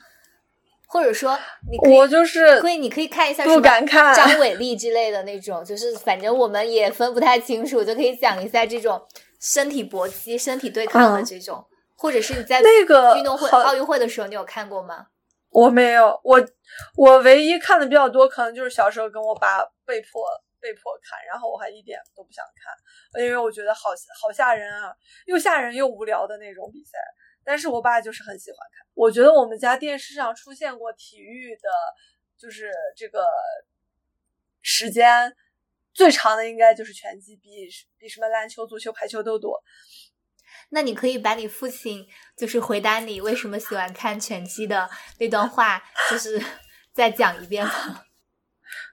或者说，你可以我就是可以，你可以看一下不敢看张伟丽之类的那种，就是反正我们也分不太清楚，就可以讲一下这种身体搏击、身体对抗的嗯这种，或者是你在那个运动会、奥运会的时候，你有看过吗？我没有，我我唯一看的比较多，可能就是小时候跟我爸被迫被迫看，然后我还一点都不想看，因为我觉得好好吓人啊，又吓人又无聊的那种比赛。但是我爸就是很喜欢看。我觉得我们家电视上出现过体育的，就是这个时间最长的，应该就是拳击，比比什么篮球、足球、排球都多。那你可以把你父亲就是回答你为什么喜欢看拳击的那段话，就是 再讲一遍吗？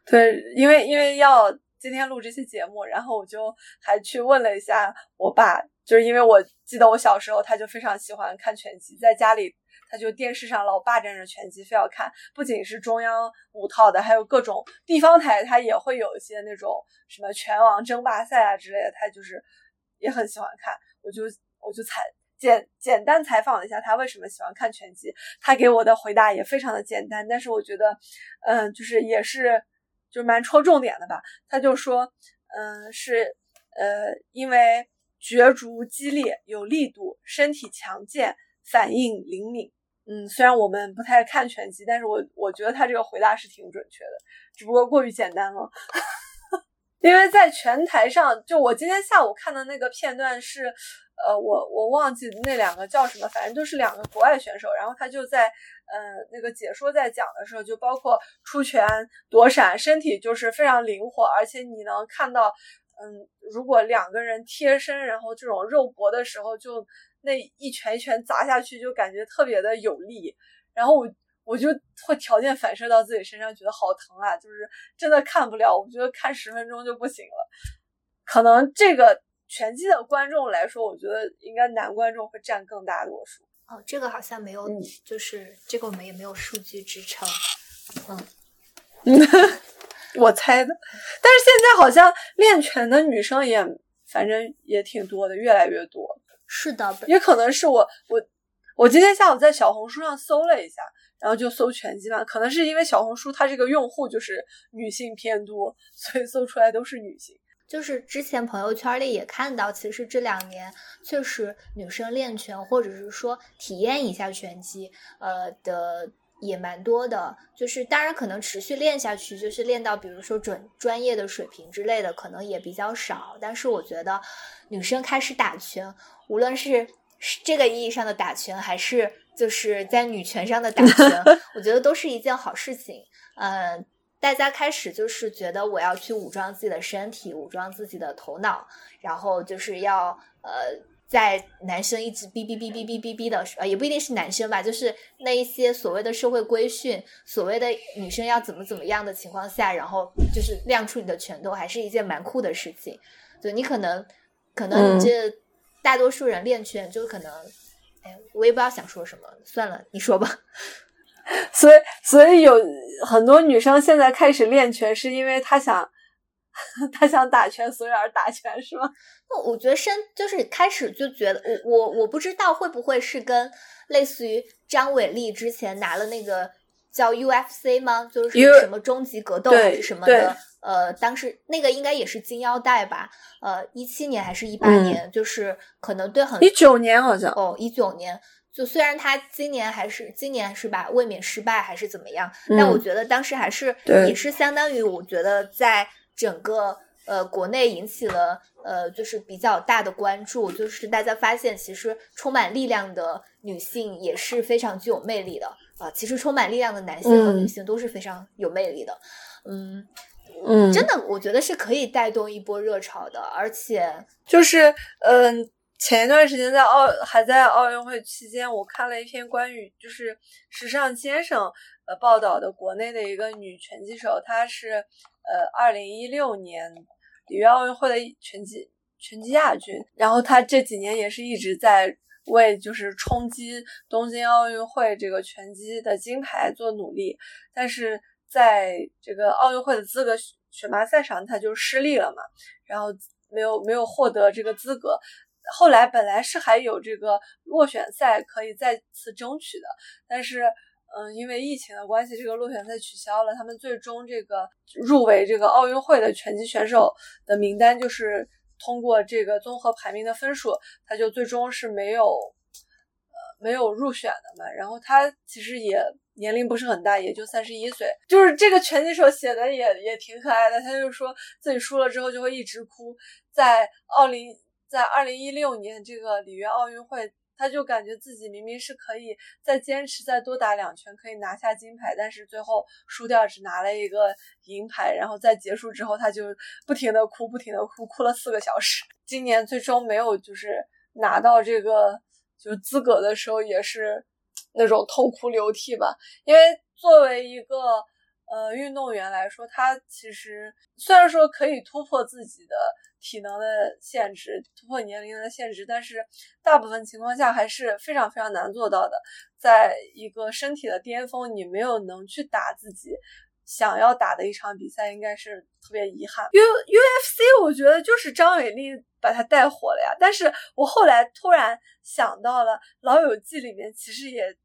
对，因为因为要今天录这期节目，然后我就还去问了一下我爸，就是因为我记得我小时候他就非常喜欢看拳击，在家里他就电视上老霸占着拳击，非要看，不仅是中央五套的，还有各种地方台，他也会有一些那种什么拳王争霸赛啊之类的，他就是也很喜欢看，我就我就采简简单采访了一下他为什么喜欢看拳击，他给我的回答也非常的简单，但是我觉得，嗯，就是也是就蛮戳重点的吧。他就说，嗯，是呃，因为角逐激烈、有力度、身体强健、反应灵敏。嗯，虽然我们不太看拳击，但是我我觉得他这个回答是挺准确的，只不过过于简单了。因为在拳台上，就我今天下午看的那个片段是，呃，我我忘记那两个叫什么，反正就是两个国外选手，然后他就在，嗯、呃，那个解说在讲的时候，就包括出拳、躲闪，身体就是非常灵活，而且你能看到，嗯，如果两个人贴身，然后这种肉搏的时候，就那一拳一拳砸下去，就感觉特别的有力，然后我。我就会条件反射到自己身上，觉得好疼啊！就是真的看不了，我觉得看十分钟就不行了。可能这个拳击的观众来说，我觉得应该男观众会占更大多数。哦，这个好像没有，就是这个我们也没有数据支撑。嗯，我猜的。但是现在好像练拳的女生也，反正也挺多的，越来越多。是的，也可能是我我我今天下午在小红书上搜了一下，然后就搜拳击嘛，可能是因为小红书它这个用户就是女性偏多，所以搜出来都是女性。就是之前朋友圈里也看到，其实这两年确实女生练拳或者是说体验一下拳击，呃的也蛮多的。就是当然可能持续练下去，就是练到比如说准专业的水平之类的，可能也比较少。但是我觉得女生开始打拳，无论是这个意义上的打拳，还是就是在女权上的打拳，我觉得都是一件好事情。嗯。大家开始就是觉得我要去武装自己的身体，武装自己的头脑，然后就是要呃，在男生一直哔哔哔哔哔哔哔的，呃，也不一定是男生吧，就是那一些所谓的社会规训，所谓的女生要怎么怎么样的情况下，然后就是亮出你的拳头，还是一件蛮酷的事情。就你可能，可能你这大多数人练拳，就可能，哎，我也不知道想说什么，算了，你说吧。所以，所以有很多女生现在开始练拳，是因为她想，她想打拳，所以而打拳，是吗？那我觉得身就是开始就觉得，我我我不知道会不会是跟类似于张伟丽之前拿了那个叫 UFC 吗？就是什么终极格斗还是什么的？呃，当时那个应该也是金腰带吧？呃，一七年还是一八年？就是可能对很一九年好像哦，一九年。就虽然他今年还是今年是吧，卫冕失败还是怎么样，但我觉得当时还是也是相当于我觉得在整个呃国内引起了呃就是比较大的关注，就是大家发现其实充满力量的女性也是非常具有魅力的啊，其实充满力量的男性和女性都是非常有魅力的，嗯嗯，真的我觉得是可以带动一波热潮的，而且就是嗯。前一段时间在奥还在奥运会期间，我看了一篇关于就是时尚先生呃报道的国内的一个女拳击手，她是呃二零一六年里约奥运会的拳击拳击亚军，然后她这几年也是一直在为就是冲击东京奥运会这个拳击的金牌做努力，但是在这个奥运会的资格选拔赛上，他就失利了嘛，然后没有没有获得这个资格。后来本来是还有这个落选赛可以再次争取的，但是，嗯，因为疫情的关系，这个落选赛取消了。他们最终这个入围这个奥运会的拳击选手的名单，就是通过这个综合排名的分数，他就最终是没有，呃，没有入选的嘛。然后他其实也年龄不是很大，也就三十一岁。就是这个拳击手写的也也挺可爱的，他就说自己输了之后就会一直哭，在奥林。在二零一六年这个里约奥运会，他就感觉自己明明是可以再坚持再多打两圈，可以拿下金牌，但是最后输掉，只拿了一个银牌。然后在结束之后，他就不停的哭，不停的哭，哭了四个小时。今年最终没有就是拿到这个就是资格的时候，也是那种痛哭流涕吧。因为作为一个呃运动员来说，他其实虽然说可以突破自己的。体能的限制，突破年龄的限制，但是大部分情况下还是非常非常难做到的。在一个身体的巅峰，你没有能去打自己想要打的一场比赛，应该是特别遗憾。U UFC 我觉得就是张伟丽把他带火了呀。但是我后来突然想到了《老友记》里面，其实也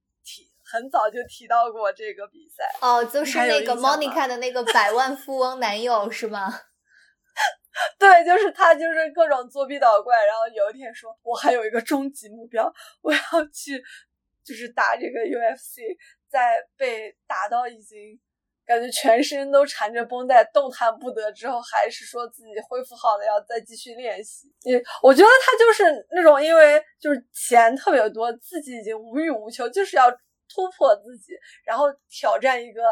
很早就提到过这个比赛。哦，就是那个 Monica 的那个百万富翁男友是吗？对，就是他，就是各种作弊捣怪，然后有一天说：“我还有一个终极目标，我要去，就是打这个 UFC。”在被打到已经感觉全身都缠着绷带，动弹不得之后，还是说自己恢复好了，要再继续练习。也我觉得他就是那种，因为就是钱特别多，自己已经无欲无求，就是要突破自己，然后挑战一个。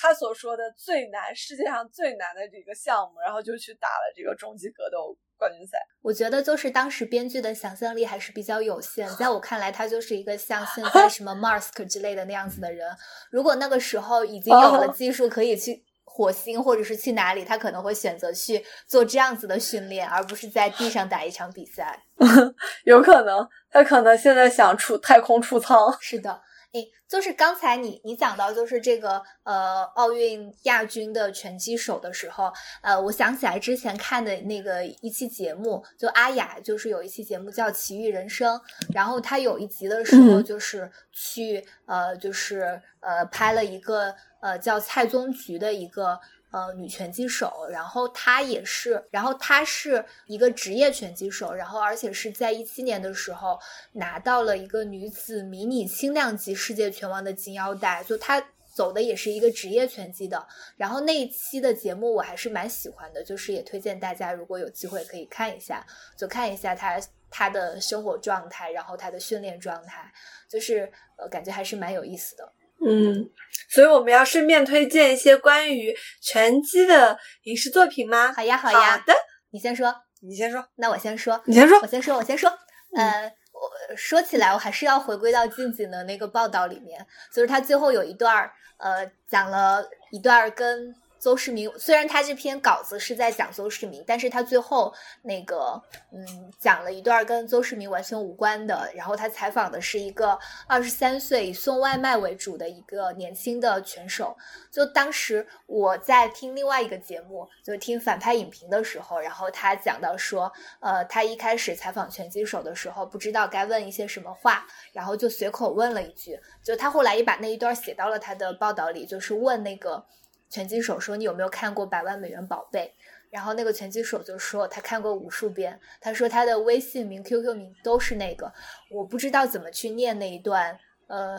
他所说的最难，世界上最难的这个项目，然后就去打了这个终极格斗冠军赛。我觉得就是当时编剧的想象力还是比较有限，在我看来，他就是一个像现在什么 Mask 之类的那样子的人。如果那个时候已经有了技术可以去火星或者是去哪里，他可能会选择去做这样子的训练，而不是在地上打一场比赛。有可能，他可能现在想出太空出舱。是的。诶，就是刚才你你讲到就是这个呃奥运亚军的拳击手的时候，呃，我想起来之前看的那个一期节目，就阿雅就是有一期节目叫《奇遇人生》，然后他有一集的时候就是去呃就是呃拍了一个呃叫蔡宗菊的一个。呃，女拳击手，然后她也是，然后她是一个职业拳击手，然后而且是在一七年的时候拿到了一个女子迷你轻量级世界拳王的金腰带，就她走的也是一个职业拳击的。然后那一期的节目我还是蛮喜欢的，就是也推荐大家如果有机会可以看一下，就看一下她她的生活状态，然后她的训练状态，就是呃感觉还是蛮有意思的。嗯，所以我们要顺便推荐一些关于拳击的影视作品吗？好呀，好呀。好的，你先说，你先说，那我先说，你先说，我先说，我先说。呃，我说起来，我还是要回归到静静的那个报道里面，就是他最后有一段儿，呃，讲了一段跟。邹市明虽然他这篇稿子是在讲邹市明，但是他最后那个嗯讲了一段跟邹市明完全无关的，然后他采访的是一个二十三岁以送外卖为主的一个年轻的拳手。就当时我在听另外一个节目，就听反派影评的时候，然后他讲到说，呃，他一开始采访拳击手的时候不知道该问一些什么话，然后就随口问了一句，就他后来也把那一段写到了他的报道里，就是问那个。拳击手说：“你有没有看过《百万美元宝贝》？”然后那个拳击手就说：“他看过无数遍。”他说：“他的微信名、QQ 名都是那个。”我不知道怎么去念那一段，呃，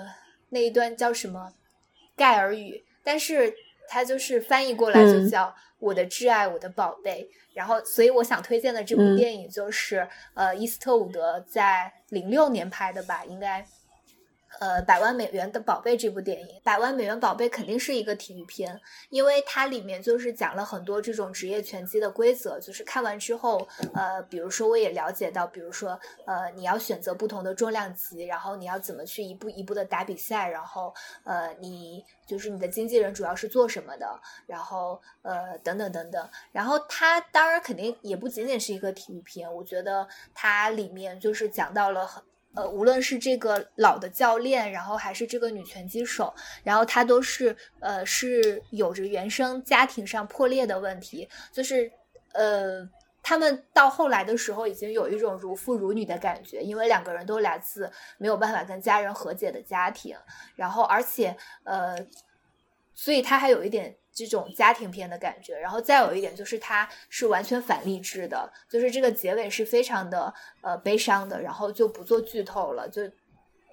那一段叫什么盖尔语，但是他就是翻译过来就叫“我的挚爱，我的宝贝”。然后，所以我想推荐的这部电影就是呃，伊斯特伍德在零六年拍的吧，应该。呃，百万美元的宝贝这部电影，百万美元宝贝肯定是一个体育片，因为它里面就是讲了很多这种职业拳击的规则。就是看完之后，呃，比如说我也了解到，比如说，呃，你要选择不同的重量级，然后你要怎么去一步一步的打比赛，然后，呃，你就是你的经纪人主要是做什么的，然后，呃，等等等等。然后它当然肯定也不仅仅是一个体育片，我觉得它里面就是讲到了很。呃，无论是这个老的教练，然后还是这个女拳击手，然后她都是呃是有着原生家庭上破裂的问题，就是呃他们到后来的时候已经有一种如父如女的感觉，因为两个人都来自没有办法跟家人和解的家庭，然后而且呃，所以他还有一点。这种家庭片的感觉，然后再有一点就是它是完全反励志的，就是这个结尾是非常的呃悲伤的，然后就不做剧透了，就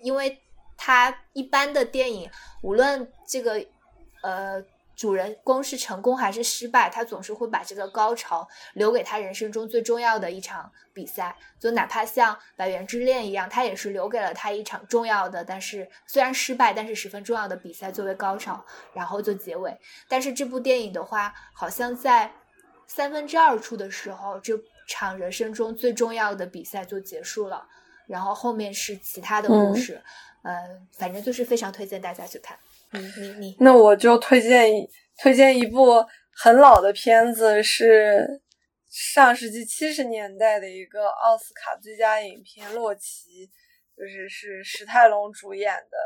因为它一般的电影，无论这个呃。主人公是成功还是失败，他总是会把这个高潮留给他人生中最重要的一场比赛。就哪怕像《百元之恋》一样，他也是留给了他一场重要的，但是虽然失败，但是十分重要的比赛作为高潮，然后就结尾。但是这部电影的话，好像在三分之二处的时候，这场人生中最重要的比赛就结束了，然后后面是其他的故事。嗯，反正就是非常推荐大家去看。你你你，那我就推荐推荐一部很老的片子，是上世纪七十年代的一个奥斯卡最佳影片《洛奇》，就是是史泰龙主演的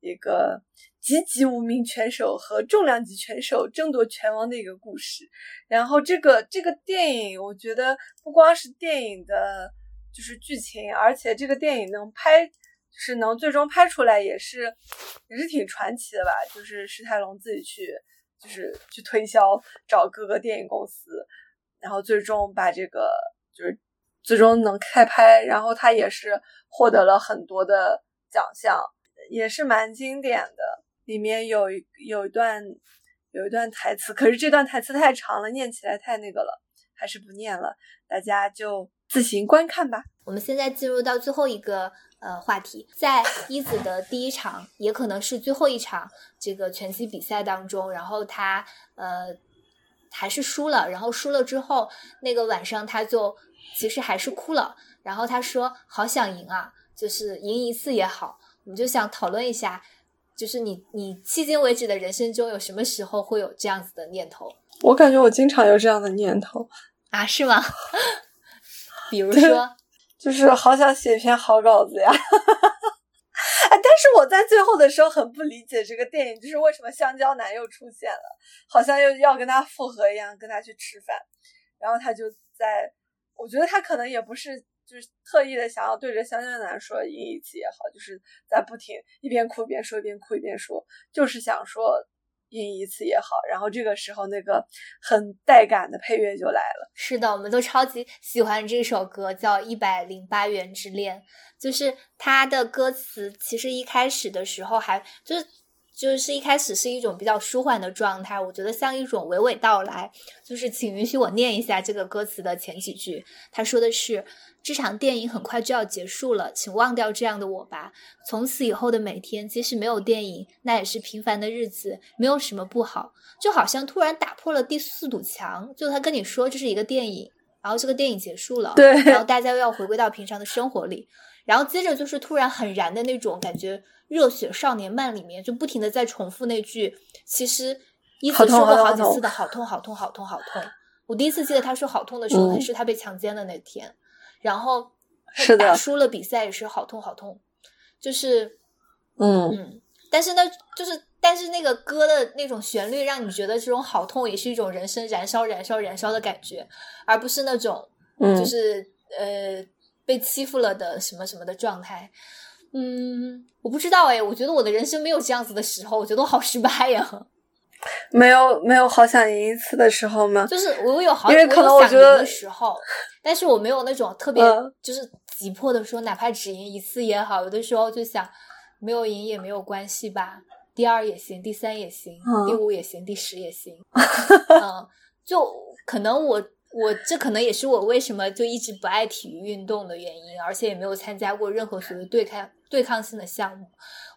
一个籍籍无名拳手和重量级拳手争夺拳王的一个故事。然后这个这个电影，我觉得不光是电影的，就是剧情，而且这个电影能拍。是能最终拍出来，也是也是挺传奇的吧。就是史泰龙自己去，就是去推销，找各个电影公司，然后最终把这个就是最终能开拍。然后他也是获得了很多的奖项，也是蛮经典的。里面有一有一段有一段台词，可是这段台词太长了，念起来太那个了，还是不念了。大家就自行观看吧。我们现在进入到最后一个。呃，话题在一子的第一场，也可能是最后一场这个拳击比赛当中，然后他呃还是输了，然后输了之后，那个晚上他就其实还是哭了，然后他说好想赢啊，就是赢一次也好，我们就想讨论一下。就是你你迄今为止的人生中有什么时候会有这样子的念头？我感觉我经常有这样的念头啊，是吗？比如说，就是好想写一篇好稿子呀。哎，但是我在最后的时候很不理解这个电影，就是为什么香蕉男又出现了，好像又要跟他复合一样，跟他去吃饭，然后他就在，我觉得他可能也不是就是特意的想要对着香蕉男说一次也好，就是在不停一边哭一边说，一边哭一边说，就是想说。印一次也好，然后这个时候那个很带感的配乐就来了。是的，我们都超级喜欢这首歌，叫《一百零八元之恋》。就是它的歌词，其实一开始的时候还就是就是一开始是一种比较舒缓的状态，我觉得像一种娓娓道来。就是请允许我念一下这个歌词的前几句，他说的是。这场电影很快就要结束了，请忘掉这样的我吧。从此以后的每天，即使没有电影，那也是平凡的日子，没有什么不好。就好像突然打破了第四堵墙，就他跟你说这是一个电影，然后这个电影结束了，对，然后大家又要回归到平常的生活里，然后接着就是突然很燃的那种感觉，热血少年漫里面就不停的在重复那句，其实一直说过好几次的好。痛好痛好痛好痛。我第一次记得他说好痛的时候，还是他被强奸的那天。然后，是的，输了比赛也是好痛好痛，就是，嗯。嗯，但是呢，就是，但是那个歌的那种旋律，让你觉得这种好痛也是一种人生燃烧、燃烧、燃烧的感觉，而不是那种，就是呃被欺负了的什么什么的状态。嗯，我不知道哎，我觉得我的人生没有这样子的时候，我觉得我好失败呀。没有没有好想赢一次的时候吗？就是我有好因为可能我觉得的时候，但是我没有那种特别就是急迫的说，哪怕只赢一次也好。有的时候就想，没有赢也没有关系吧，第二也行，第三也行，第五也行，第十也行。嗯，就可能我我这可能也是我为什么就一直不爱体育运动的原因，而且也没有参加过任何所谓对抗对抗性的项目。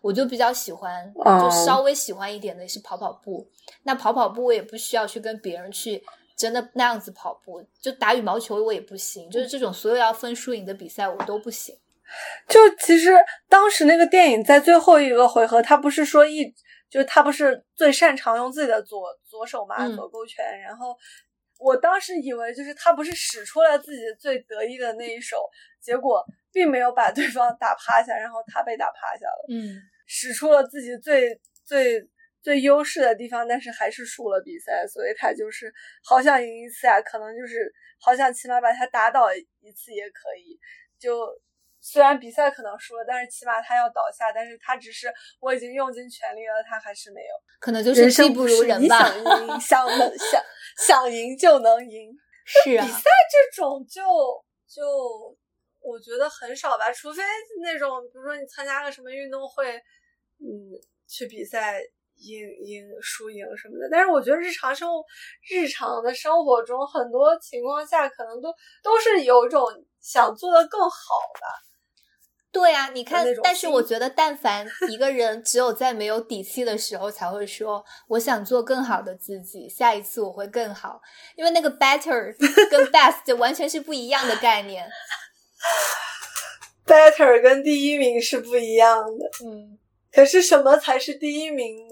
我就比较喜欢，就稍微喜欢一点的是跑跑步。那跑跑步我也不需要去跟别人去真的那样子跑步，就打羽毛球我也不行，就是这种所有要分输赢的比赛我都不行。就其实当时那个电影在最后一个回合，他不是说一，就是他不是最擅长用自己的左左手嘛，左勾拳。然后我当时以为就是他不是使出了自己最得意的那一手，结果并没有把对方打趴下，然后他被打趴下了。嗯。使出了自己最最最优势的地方，但是还是输了比赛，所以他就是好想赢一次啊！可能就是好想起码把他打倒一次也可以。就虽然比赛可能输了，但是起码他要倒下，但是他只是我已经用尽全力了，他还是没有。可能就是技不如人吧。想赢，想能想想赢就能赢。是啊。比赛这种就就。我觉得很少吧，除非那种，比如说你参加个什么运动会，嗯，去比赛赢赢输赢什么的。但是我觉得日常生活、日常的生活中，很多情况下可能都都是有一种想做的更好的。对呀，你看，但是我觉得，但凡一个人只有在没有底气的时候，才会说我想做更好的自己，下一次我会更好。因为那个 better 跟 best 完全是不一样的概念。Better 跟第一名是不一样的，嗯，可是什么才是第一名？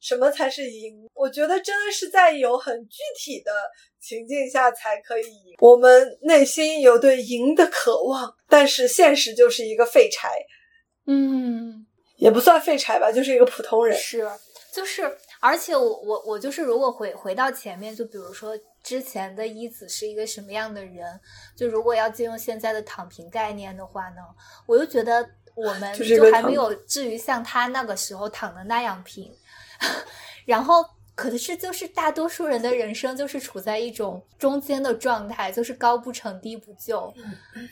什么才是赢？我觉得真的是在有很具体的情境下才可以赢。我们内心有对赢的渴望，但是现实就是一个废柴，嗯，也不算废柴吧，就是一个普通人。是，就是，而且我我我就是，如果回回到前面，就比如说。之前的一子是一个什么样的人？就如果要借用现在的躺平概念的话呢？我就觉得我们就还没有至于像他那个时候躺的那样平。然后，可是就是大多数人的人生就是处在一种中间的状态，就是高不成低不就。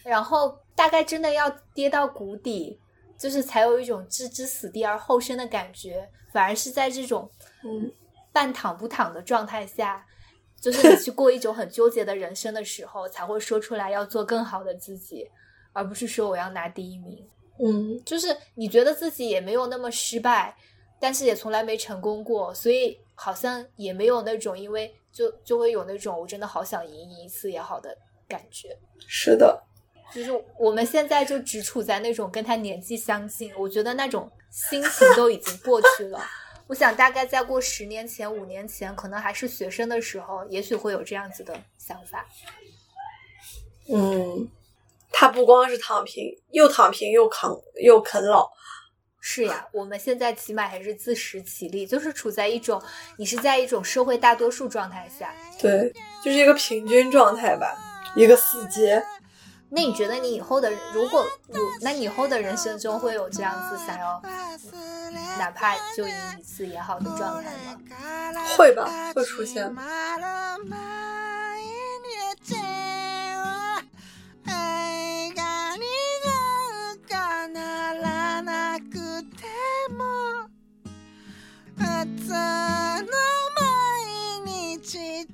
然后大概真的要跌到谷底，就是才有一种置之死地而后生的感觉。反而是在这种嗯半躺不躺的状态下。就是你去过一种很纠结的人生的时候，才会说出来要做更好的自己，而不是说我要拿第一名。嗯，就是你觉得自己也没有那么失败，但是也从来没成功过，所以好像也没有那种因为就就会有那种我真的好想赢一次也好的感觉。是的，就是我们现在就只处在那种跟他年纪相近，我觉得那种心情都已经过去了。我想大概再过十年前、五年前，可能还是学生的时候，也许会有这样子的想法。嗯，他不光是躺平，又躺平又扛又啃老。是呀，我们现在起码还是自食其力，就是处在一种你是在一种社会大多数状态下，对，就是一个平均状态吧，一个死结。那你觉得你以后的如果如，那你以后的人生中会有这样子想要，哪怕就赢一次也好的状态吗？会吧，会出现。月の毎日